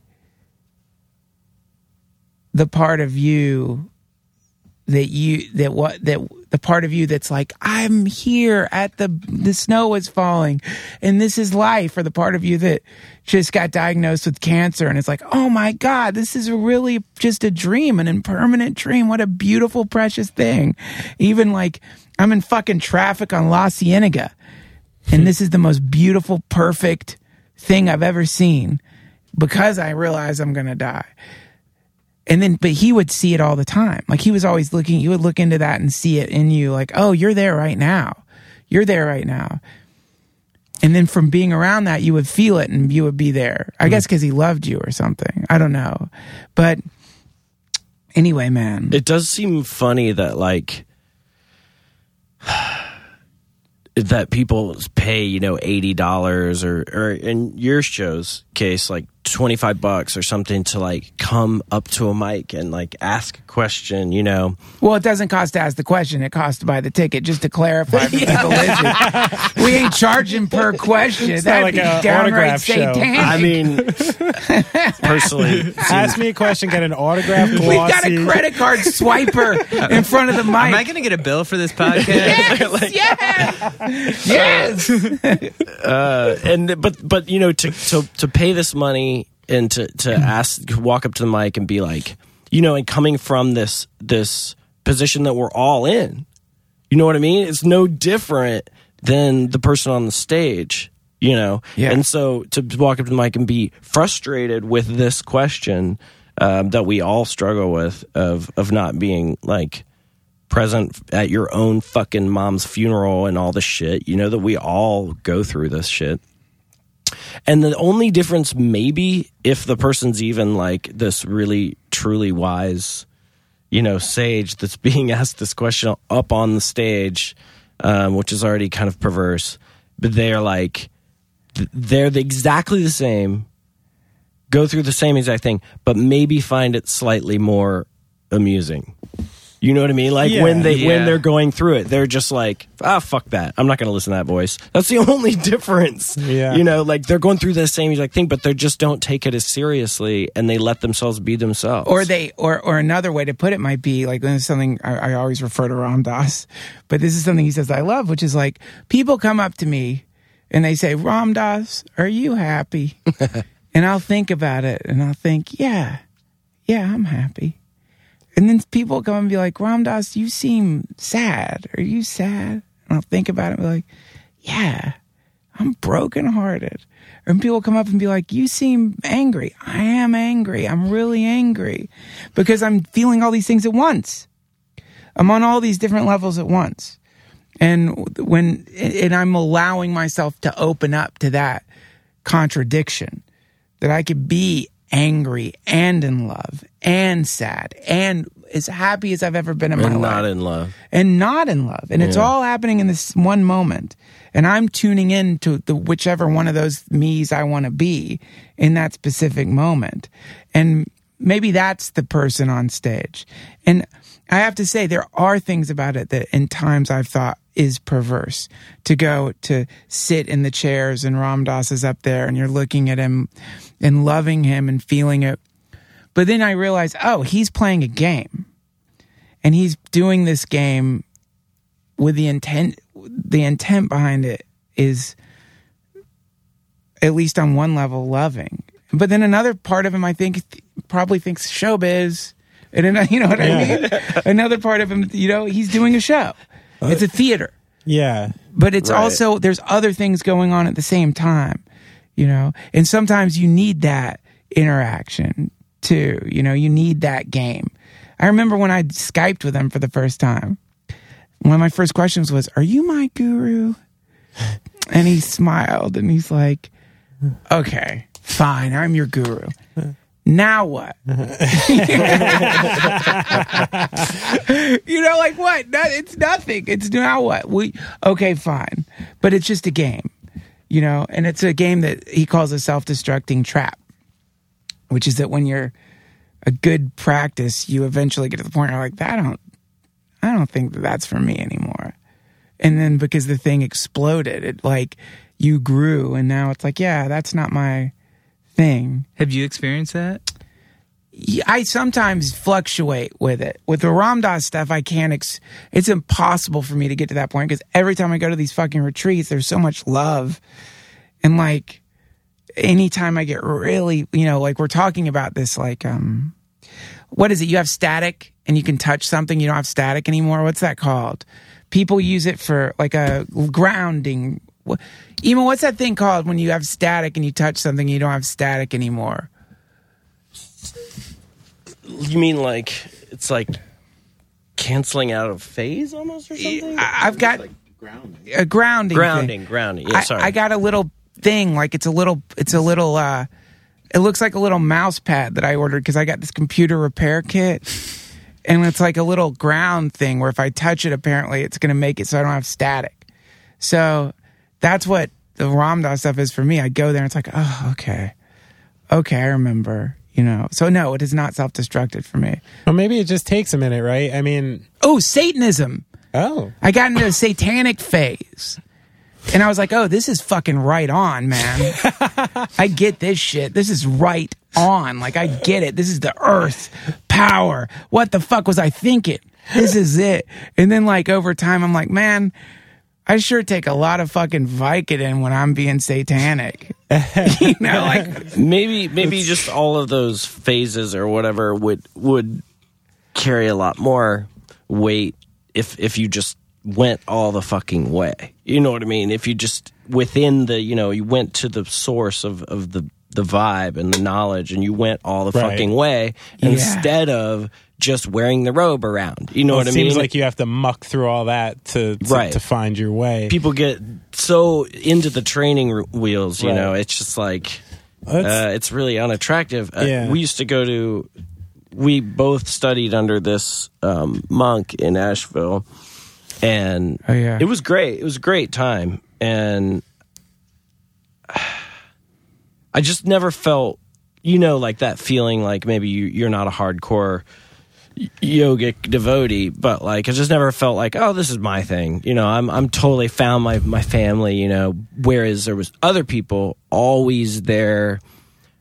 the part of you that you that what that the part of you that's like I'm here at the the snow is falling and this is life or the part of you that just got diagnosed with cancer and it's like oh my god this is really just a dream an impermanent dream. What a beautiful precious thing. Even like I'm in fucking traffic on La Cienega and this is the most beautiful perfect thing I've ever seen because I realize I'm going to die. And then but he would see it all the time. Like he was always looking you would look into that and see it in you like oh you're there right now. You're there right now and then from being around that you would feel it and you would be there. I mm. guess because he loved you or something. I don't know. But anyway man. It does seem funny that like that people pay you know eighty dollars or or in your show's case like 25 bucks or something to like come up to a mic and like ask a question, you know. Well, it doesn't cost to ask the question. It costs to buy the ticket. Just to clarify for people listening, we ain't charging per question. not That'd like be a downright autograph show. satanic. I mean, personally, Ask me a question, get an autograph We've got a credit card swiper in front of the mic. Am I going to get a bill for this podcast? yes, yes, yes. uh, and but but you know to to to pay this money and to to ask walk up to the mic and be like you know and coming from this this position that we're all in you know what i mean it's no different than the person on the stage you know Yeah. and so to walk up to the mic and be frustrated with this question um, that we all struggle with of of not being like present at your own fucking mom's funeral and all the shit. You know that we all go through this shit. And the only difference, maybe, if the person's even like this really truly wise, you know, sage that's being asked this question up on the stage, um, which is already kind of perverse, but they're like, they're the, exactly the same, go through the same exact thing, but maybe find it slightly more amusing. You know what I mean? Like Yeah. when they Yeah. when they're going through it, they're just like, ah, fuck that. I'm not going to listen to that voice. That's the only difference. Yeah. You know, like they're going through the same exact thing, but they just don't take it as seriously, and they let themselves be themselves. Or they, or or another way to put it might be like this is something I, I always refer to Ram Dass, but this is something he says I love, which is like people come up to me and they say, Ram Dass, are you happy? and I'll think about it and I'll think, yeah, yeah, I'm happy. And then people come and be like, Ram Dass, you seem sad. Are you sad? And I'll think about it and be like, yeah, I'm brokenhearted. And people come up and be like, You seem angry. I am angry. I'm really angry because I'm feeling all these things at once. I'm on all these different levels at once. And when, and I'm allowing myself to open up to that contradiction that I could be angry and in love and sad and as happy as I've ever been in my life. and not in love. and not in love. And it's all happening in this one moment. And I'm tuning in to the whichever one of those me's I want to be in that specific moment. And maybe that's the person on stage. And I have to say, there are things about it that in times I've thought is perverse. To go to sit in the chairs and Ram Dass is up there and you're looking at him and loving him and feeling it. But then I realized, oh, he's playing a game. And he's doing this game with the intent the intent behind it is at least on one level loving. But then another part of him i think probably thinks showbiz. And you know what i mean? Another part of him you know he's doing a show it's a theater. Yeah. but it's Right. also there's other things going on at the same time you know? And sometimes you need that interaction too you know? You need that game. I remember when i skyped with him for the first time one of my first questions was are you my guru? And he smiled and he's like okay fine i'm your guru now what you know, like what? No, it's nothing. It's now what? We okay, fine, but it's just a game, you know, and it's a game that he calls a self-destructing trap, which is that when you're a good practice, you eventually get to the point where you're like, I don't, I don't think that that's for me anymore, and then because the thing exploded, it like you grew, and now it's like, yeah, that's not my thing. Have you experienced that? I sometimes fluctuate with it. With the Ram Dass stuff, I can't. Ex- it's impossible for me to get to that point because every time I go to these fucking retreats, there's so much love, and like anytime I get really, you know, like we're talking about this, like um, what is it? You have static and you can touch something. You don't have static anymore. What's that called? People use it for like a grounding. Wh- Even what's that thing called when you have static and you touch something, and you don't have static anymore? You mean like it's like canceling out of phase almost or something? I- I've got a grounding. grounding, thing. grounding. Yeah, I, sorry. I got a little thing, like it's a little, it's a little, uh, it looks like a little mouse pad that I ordered because I got this computer repair kit. And it's like a little ground thing where if I touch it, apparently it's going to make it so I don't have static. So that's what the Ram Dass stuff is for me. I go there and it's like, oh, okay. okay, I remember. You know, so no, it is not self destructed for me. Well, maybe it just takes a minute, right? I mean, Oh, Satanism. oh, I got into a satanic phase. And I was like, oh, this is fucking right on, man. I get this shit. This is right on. Like, I get it. This is the earth power. What the fuck was I thinking? This is it. And then, like, over time, I'm like, man, I sure take a lot of fucking Vicodin when I'm being satanic. you know, like, maybe maybe just all of those phases or whatever would would carry a lot more weight if if you just went all the fucking way. You know what I mean? If you just within the you know you went to the source of of the the vibe and the knowledge and you went all the Right. fucking way instead of just wearing the robe around. You know well, what it I seems like you have to muck through all that to to, Right. to find your way. people get so into the training r- wheels, you Right. know, it's just like uh, it's really unattractive. Uh, Yeah. we used to go to, we both studied under this um, monk in Asheville, and Oh, yeah. it was great. It was a great time, and I just never felt, you know, like that feeling like maybe you, you're not a hardcore y- yogic devotee, but like I just never felt like, oh, this is my thing. You know, I'm I'm totally found my my family. You know, whereas there was other people always there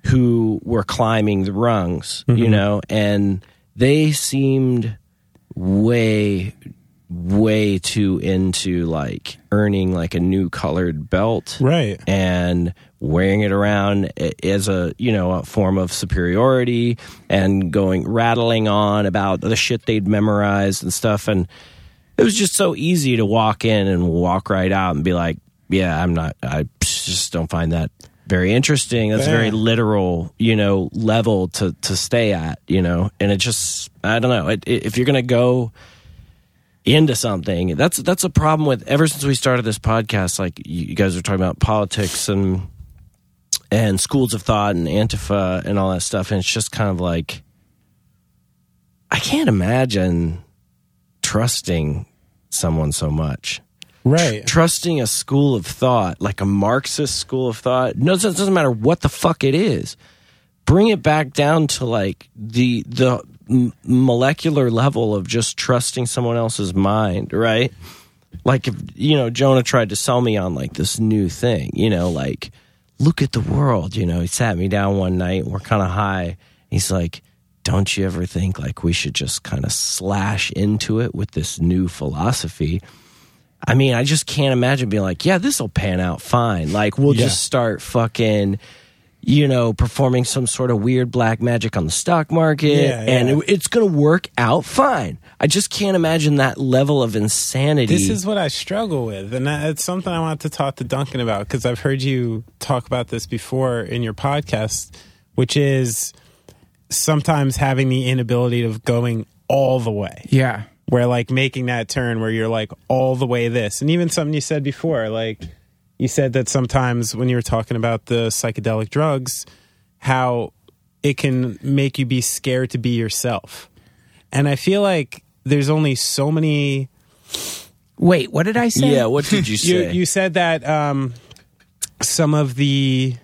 who were climbing the rungs. You mm-hmm. know, and they seemed way way too into like earning like a new colored belt right. and wearing it around as a you know a form of superiority and going rattling on about the shit they'd memorized and stuff. And it was just so easy to walk in and walk right out and be like yeah i'm not i just don't find that very interesting. That's a very literal you know level to to stay at you know? And it just i don't know. It, it, if you're gonna go into something. That's that's a problem with ever since we started this podcast. Like you guys are talking about politics and and schools of thought and Antifa and all that stuff, and it's just kind of like I can't imagine trusting someone so much. Right. Trusting a school of thought, like a Marxist school of thought, no, it doesn't matter what the fuck it is. Bring it back down to like the the m- molecular level of just trusting someone else's mind, right? Like if you know Jonah tried to sell me on like this new thing, you know, like look at the world. You know, he sat me down one night. We're kind of high. He's like, "Don't you ever think like we should just kind of slash into it with this new philosophy?" I mean, I just can't imagine being like, "Yeah, this will pan out fine." Like we'll Yeah. just start fucking you know, performing some sort of weird black magic on the stock market, Yeah, and it, it's going to work out fine. I just can't imagine that level of insanity. This is what I struggle with, and that- it's something I want to talk to Duncan about because I've heard you talk about this before in your podcast, which is sometimes having the inability of going all the way, yeah. where like making that turn where you're like all the way this, and even something you said before, like you said that sometimes when you were talking about the psychedelic drugs, how it can make you be scared to be yourself, and I feel like there's only so many Wait, what did I say? yeah. What did you you, say? you said that um, some of the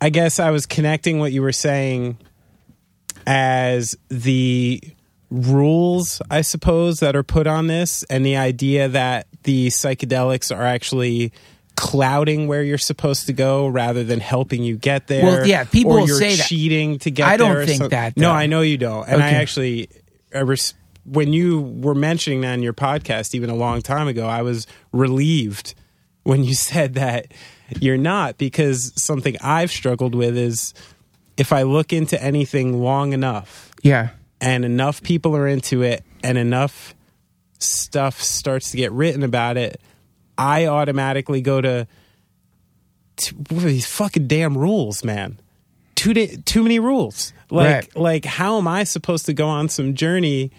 i guess i was connecting what you were saying as the rules i suppose that are put on this and the idea that the psychedelics are actually clouding where you're supposed to go rather than helping you get there Well, yeah, people or you're say that. cheating to get I don't there think that, no i know you don't and i actually I res- when you were mentioning that in your podcast even a long time ago i was relieved when you said that you're not because something i've struggled with is if i look into anything long enough Yeah. and enough people are into it and enough stuff starts to get written about it i automatically go to, to what are these fucking damn rules man too da- too many rules like Right. like how am i supposed to go on some journey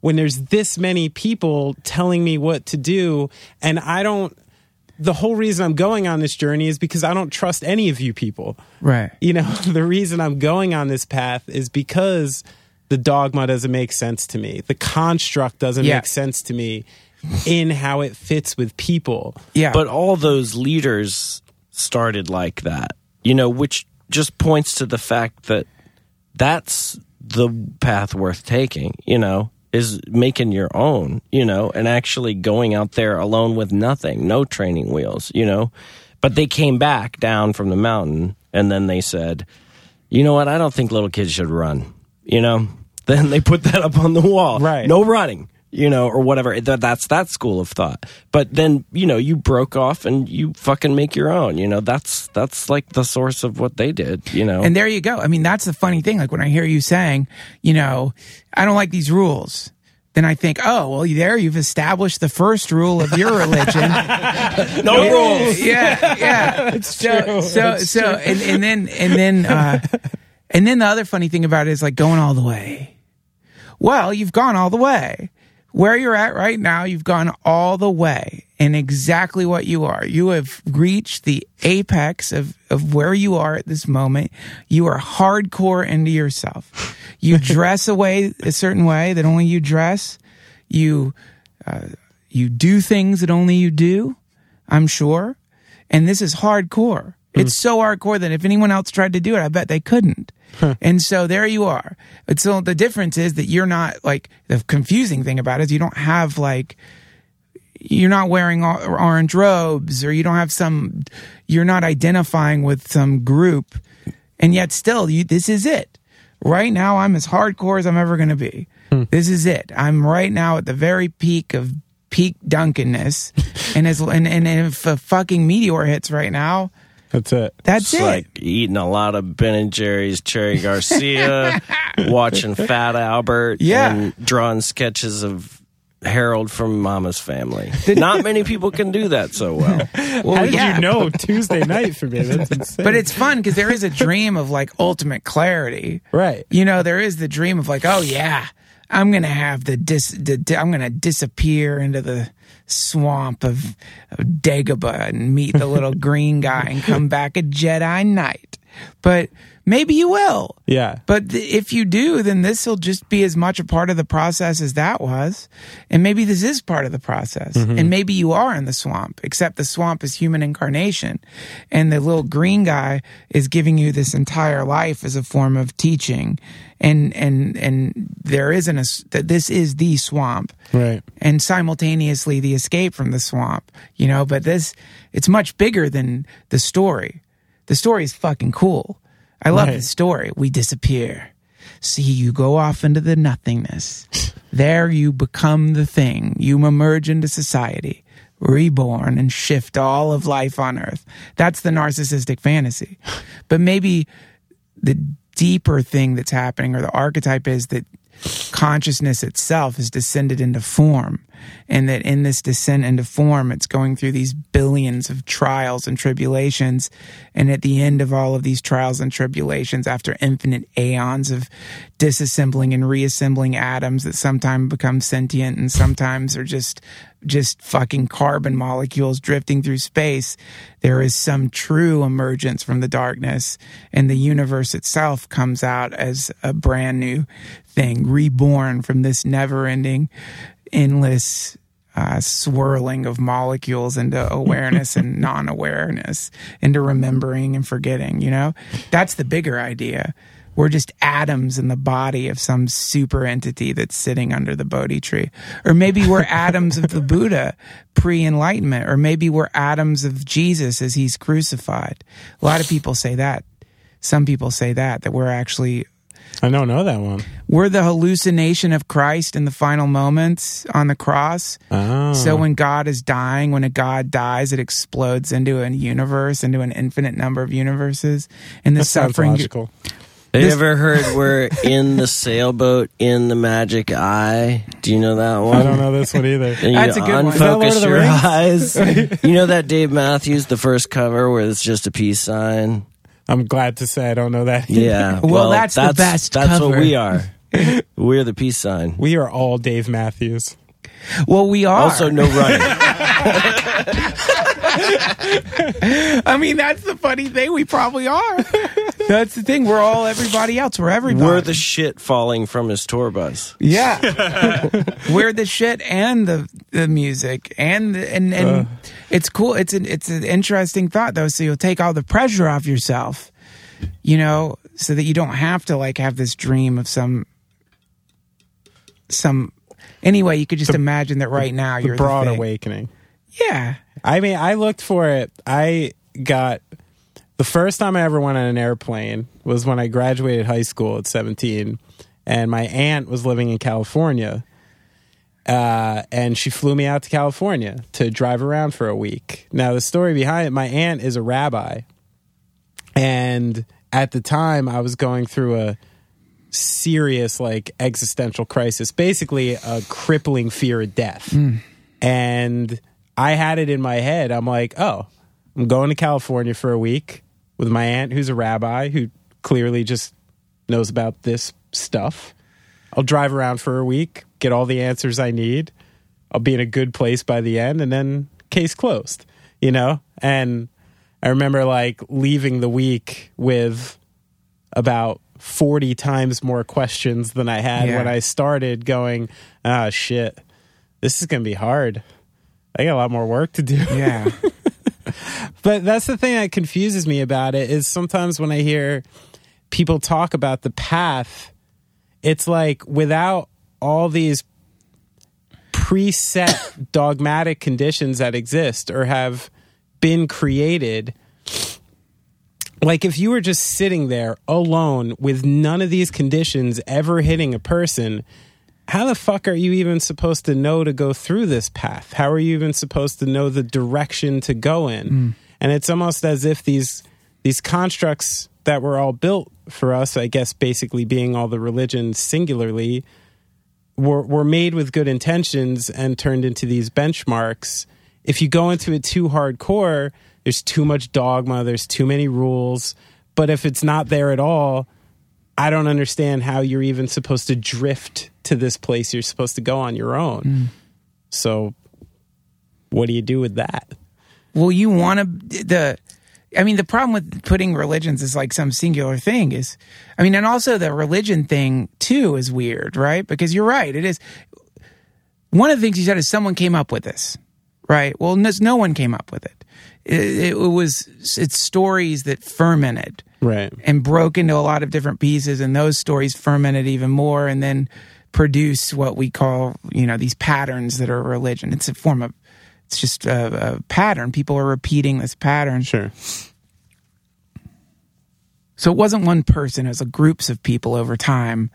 when there's this many people telling me what to do and i don't the whole reason i'm going on this journey is because i don't trust any of you people Right. you know the reason i'm going on this path is because the dogma doesn't make sense to me the construct doesn't Yeah. make sense to me in how it fits with people Yeah. but all those leaders started like that, you know, which just points to the fact that that's the path worth taking, you know, is making your own, you know, and actually going out there alone with nothing, no training wheels, you know. But they came back down from the mountain and then they said, you know what, I don't think little kids should run, you know. Then they put that up on the wall. Right. No running, you know, or whatever. Th- That's that school of thought. But then, you know, you broke off and you fucking make your own, you know. That's that's like the source of what they did, you know. And there you go. I mean, that's the funny thing. Like when I hear you saying, you know, I don't like these rules, then I think, oh, well, there you've established the first rule of your religion. no rules. yeah, yeah. so, true. so, It's so, and, and then, and then, uh, and then the other funny thing about it is like going all the way. Well, you've gone all the way. Where you're at right now, you've gone all the way in exactly what you are. You have reached the apex of, of where you are at this moment. You are hardcore into yourself. You dress away a certain way that only you dress. You, uh, you do things that only you do. I'm sure. And this is hardcore. It's so hardcore that if anyone else tried to do it, I bet they couldn't. And so there you are. But so the difference is that you're not like the confusing thing about it is you don't have like you're not wearing orange robes or you don't have some you're not identifying with some group. And yet still you this is it. Right now i'm as hardcore as i'm ever going to be hmm. this is it. I'm right now at the very peak of peak dunkenness and as and, and if a fucking meteor hits right now That's it. that's It's it like eating a lot of Ben and Jerry's Cherry Garcia, watching Fat Albert, Yeah. and drawing sketches of Harold from Mama's Family. Not many people can do that so well. well, How did yeah. you know Tuesday night for me? That's insane. but it's fun because there is a dream of like ultimate clarity right. you know there is the dream of like oh yeah i'm gonna have the dis the, i'm gonna disappear into the swamp of, of dagobah and meet the little green guy and come back a jedi knight. But maybe you will Yeah. but th- if you do, then this will just be as much a part of the process as that was. And maybe this is part of the process. Mm-hmm. And maybe you are in the swamp, except the swamp is human incarnation. And the little green guy is giving you this entire life as a form of teaching. And, and, and there isn't a, that this is the swamp Right. and simultaneously the escape from the swamp, you know, but this, it's much bigger than the story. The story is fucking cool. I love Right. the story. We disappear. See, you go off into the nothingness. there you become the thing. You emerge into society, reborn and shift all of life on earth. That's the narcissistic fantasy. But maybe the deeper thing that's happening or the archetype is that consciousness itself has descended into form and that in this descent into form it's going through these billions of trials and tribulations. And at the end of all of these trials and tribulations after infinite aeons of disassembling and reassembling atoms that sometimes become sentient and sometimes are just just fucking carbon molecules drifting through space there is some true emergence from the darkness. And the universe itself comes out as a brand new thing reborn from this never ending endless uh, swirling of molecules into awareness and non-awareness into remembering and forgetting you know that's the bigger idea we're just atoms in the body of some super entity that's sitting under the Bodhi tree. Or maybe we're atoms of the Buddha pre enlightenment. Or maybe we're atoms of Jesus as he's crucified. A lot of people say that. Some people say that, that we're actually I don't know that one. we're the hallucination of Christ in the final moments on the cross. Oh. So when God is dying, when a God dies, it explodes into a universe, into an infinite number of universes. And the that suffering logical. Have you This- ever heard we're in the sailboat in the magic eye? Do you know that one? I don't know this one either. And you That's a good one. Is that Lord unfocus of the your Rings? eyes. you know that Dave Matthews, the first cover where it's just a peace sign? I'm glad to say I don't know that. either. Yeah. Well, that's the best That's cover. what we are. We're the peace sign. We are all Dave Matthews. Well, we are. Also, no running. I mean, that's the funny thing. We probably are. that's the thing. We're all everybody else. We're everybody. We're the shit falling from his tour bus. yeah. We're the shit and the the music and the, and and Uh. it's cool. It's an it's an interesting thought though. So you'll take all the pressure off yourself. you know, so that you don't have to like have this dream of some some anyway, you could just imagine that right now The you're broad the thing. awakening. Yeah. I mean, I looked for it. I got the first time I ever went on an airplane was when I graduated high school at 17, and my aunt was living in California. Uh, and she flew me out to California to drive around for a week. Now, the story behind it my aunt is a rabbi. And at the time, I was going through a serious, like, existential crisis, basically, a crippling fear of death and I had it in my head. I'm like, oh, I'm going to California for a week with my aunt, who's a rabbi, who clearly just knows about this stuff. I'll drive around for a week, get all the answers I need. I'll be in a good place by the end, and then case closed, you know? And I remember like leaving the week with about 40 times more questions than I had Yeah. when I started going, ah, shit, this is going to be hard. I got a lot more work to do. Yeah. But that's the thing that confuses me about it is sometimes when I hear people talk about the path, it's like without all these preset dogmatic conditions that exist or have been created. Like if you were just sitting there alone with none of these conditions ever hitting a person, how the fuck are you even supposed to know to go through this path? How are you even supposed to know the direction to go in? Hmm. And it's almost as if these these constructs that were all built for us, I guess basically being all the religions singularly, were were made with good intentions and turned into these benchmarks. If you go into it too hardcore, there's too much dogma, there's too many rules. But if it's not there at all, I don't understand how you're even supposed to drift to this place you're supposed to go on your own. Mm. So, what do you do with that? well, you want to the. I mean, the problem with putting religions as like some singular thing is, I mean, and also the religion thing too is weird, right? Because you're right, it is. One of the things you said is someone came up with this, right? Well, no, no one came up with it. It, it was it's stories that fermented Right. and broke into a lot of different pieces and those stories fermented even more and then produce what we call you know these patterns that are religion. It's a form of it's just a, a pattern. People are repeating this pattern. Sure. so it wasn't one person it was a groups of people over time.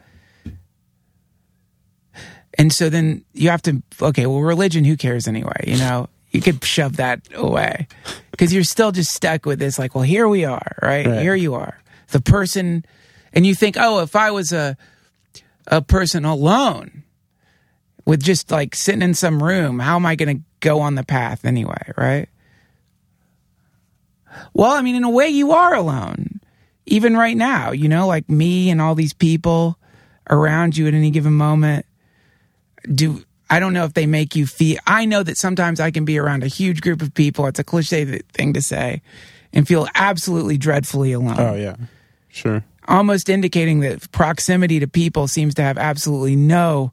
And so then you have to okay well religion who cares anyway you know? You could shove that away. Because you're still just stuck with this like well here we are right? Right. here you are. The person and you think oh if i was a a person alone with just like sitting in some room how am i going to go on the path anyway right well i mean in a way you are alone even right now you know like me and all these people around you at any given moment do I don't know if they make you feel. I know that sometimes I can be around a huge group of people. It's a cliche thing to say, and feel absolutely dreadfully alone. Oh yeah. Sure. Almost indicating that proximity to people seems to have absolutely no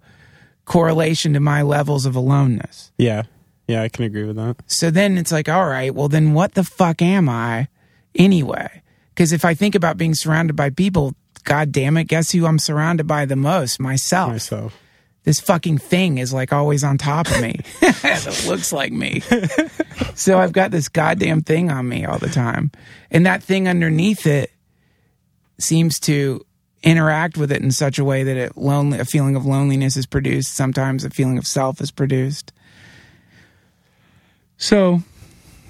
correlation to my levels of aloneness. Yeah. Yeah, I can agree with that. So then it's like, all right, well then what the fuck am I anyway? Because if I think about being surrounded by people, god damn it, guess who I'm surrounded by the most? Myself Myself. this fucking thing is like always on top of me. it looks like me. so I've got this goddamn thing on me all the time. And that thing underneath it seems to interact with it in such a way that it lonely a feeling of loneliness is produced, sometimes a feeling of self is produced. So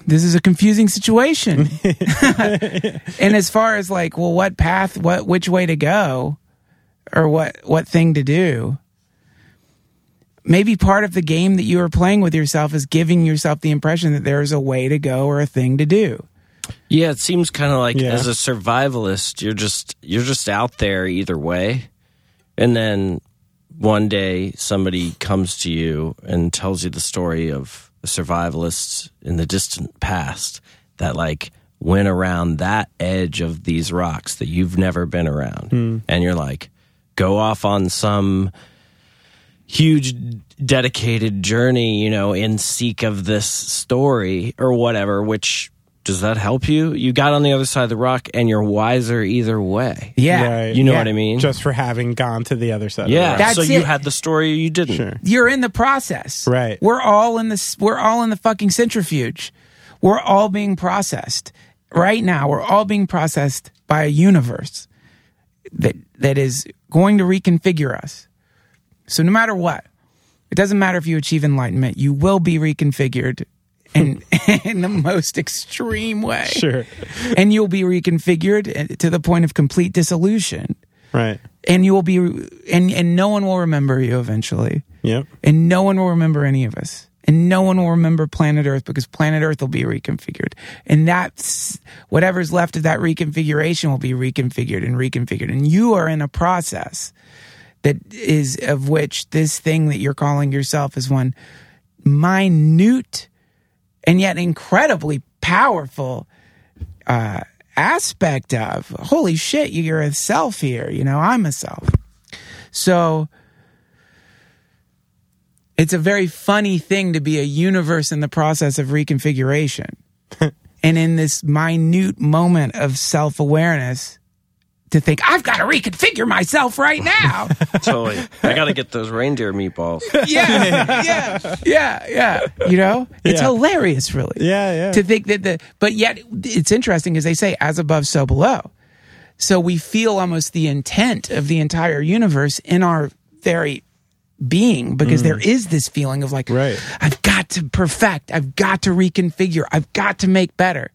this is a confusing situation. and as far as like, well, what path, what which way to go or what what thing to do? maybe part of the game that you are playing with yourself is giving yourself the impression that there is a way to go or a thing to do. Yeah, it seems kind of like Yeah. as a survivalist, you're just you're just out there either way, and then one day somebody comes to you and tells you the story of a survivalist in the distant past that like went around that edge of these rocks that you've never been around, hmm. and you're like, go off on some huge dedicated journey, you know, in seek of this story or whatever, which does that help you? You got on the other side of the rock, and you're wiser either way. Yeah. Right. You know Yeah. what I mean? just for having gone to the other side. yeah. Of That's so you had the story, you didn't. Sure. You're in the process. Right. We're all in this we're all in the fucking centrifuge. We're all being processed. Right now, we're all being processed by a universe that that is going to reconfigure us. So no matter what, it doesn't matter if you achieve enlightenment, you will be reconfigured in in the most extreme way. Sure. And you'll be reconfigured eh, to the point of complete dissolution. Right. And you will be and and no one will remember you eventually Yep. and no one will remember any of us and no one will remember planet earth because planet earth will be reconfigured and that's whatever's left of that reconfiguration will be reconfigured and reconfigured and you are in a process that is of which this thing that you're calling yourself is one minute and yet incredibly powerful uh, aspect of holy shit you're a self here you know i'm a self so it's a very funny thing to be a universe in the process of reconfiguration. and in this minute moment of self awareness, to think, I've got to reconfigure myself right now. Totally. I got to get those reindeer meatballs. yeah, yeah, yeah, yeah. You know, it's Yeah. hilarious, really. Yeah. Yeah. To think that the, but yet it's interesting, as they say, as above, so below. So we feel almost the intent of the entire universe in our very being because there mm. is this feeling of like, Right. I've got to perfect, I've got to reconfigure, I've got to make better.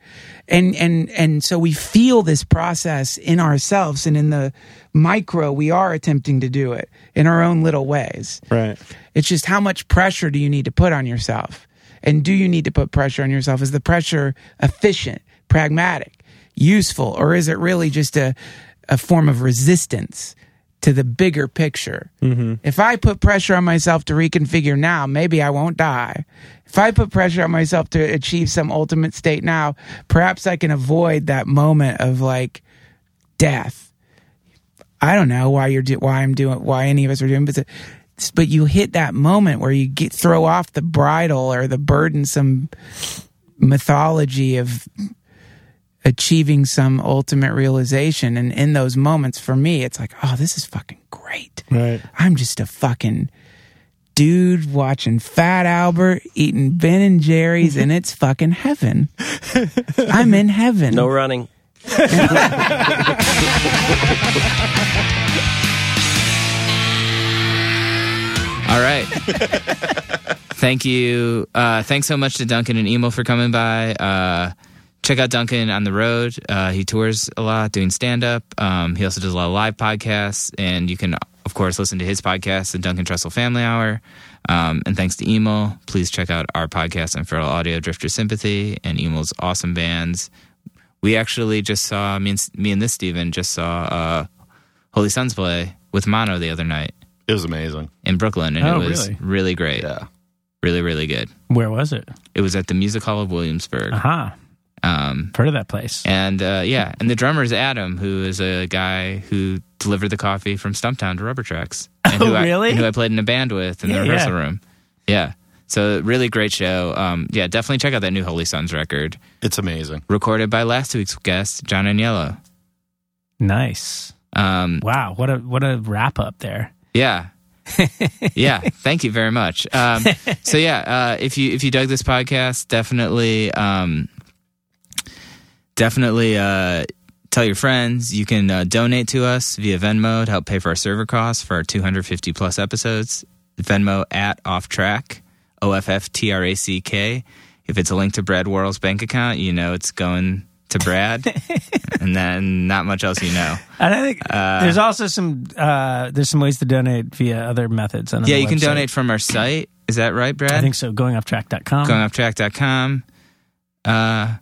And, and, and so we feel this process in ourselves and in the micro, we are attempting to do it in our own little ways. right. It's just how much pressure do you need to put on yourself? And do you need to put pressure on yourself? Is the pressure efficient, pragmatic, useful, or is it really just a, a form of resistance to the bigger picture? Mm-hmm. If I put pressure on myself to reconfigure now, maybe I won't die. If I put pressure on myself to achieve some ultimate state now, perhaps I can avoid that moment of like death. I don't know why you're do- why I'm doing why any of us are doing, but but you hit that moment where you get throw off the bridle or the burdensome mythology of achieving some ultimate realization, and in those moments, for me, it's like, oh, this is fucking great. Right. I'm just a fucking dude watching Fat Albert eating Ben and Jerry's, and it's fucking heaven. I'm in heaven. No running. All right. Thank you. Uh, thanks so much to Duncan and Emil for coming by. Uh, check out Duncan on the road. Uh, he tours a lot doing stand up. Um, he also does a lot of live podcasts. And you can, of course, listen to his podcast, The Duncan Trussell Family Hour. Um, and thanks to Emil, please check out our podcast on Feral Audio, Drifter Sympathy, and Emil's awesome bands. We actually just saw, me and, me and this Steven just saw uh, Holy Sons play with Mono the other night It was amazing. in Brooklyn, and Oh, it was really? really, great. Yeah. Really, really good. Where was it? It was at the Music Hall of Williamsburg. Aha. Um, Heard of that place. and uh, yeah, and the drummer is Adam, who is a guy who delivered the coffee from Stumptown to Rubber Tracks. And Oh, who I, really? and who I played in a band with in Yeah, the rehearsal yeah. room. Yeah. So really great show. Um, yeah, definitely check out that new Holy Sons record, It's amazing. recorded by last week's guest, John Agnello. Nice. Um, Wow. What a what a wrap up there. Yeah. yeah. Thank you very much. Um, so yeah, uh, if you if you dug this podcast, definitely um, definitely uh, tell your friends. You can uh, donate to us via Venmo to help pay for our server costs for our 250 plus episodes. Venmo at off track O F F T R A C K. If it's a link to Brad Worrell's bank account, you know it's going to Brad, and then not much else you know. And I think there's also some uh, there's some ways to donate via other methods. On Yeah, you can donate from our site. Is that right, Brad? I think so. Goingofftrack.com. goingofftrack.com. Uh,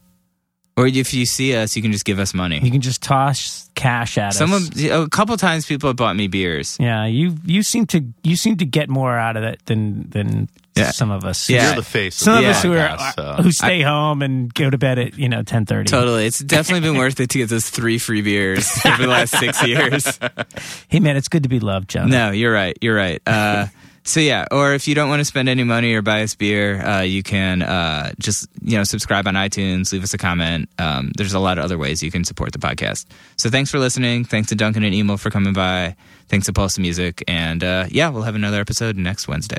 or if you see us, you can just give us money. You can just toss cash at Someone, us. a couple times, people have bought me beers. Yeah, you you seem to you seem to get more out of it than than Yeah. some of us. Yeah. You're the face. Some of of us who are podcast, so. who stay home and go to bed at you know ten thirty. Totally, it's definitely been worth it to get those three free beers over the last six years. Hey man, it's good to be loved, John. No, you're right. You're right. Uh, so yeah, or if you don't want to spend any money or buy us beer, uh, you can uh, just you know subscribe on iTunes, leave us a comment. Um, there's a lot of other ways you can support the podcast. So thanks for listening. Thanks to Duncan and Emo for coming by. Thanks to Pulse Music, and uh, yeah, we'll have another episode next Wednesday.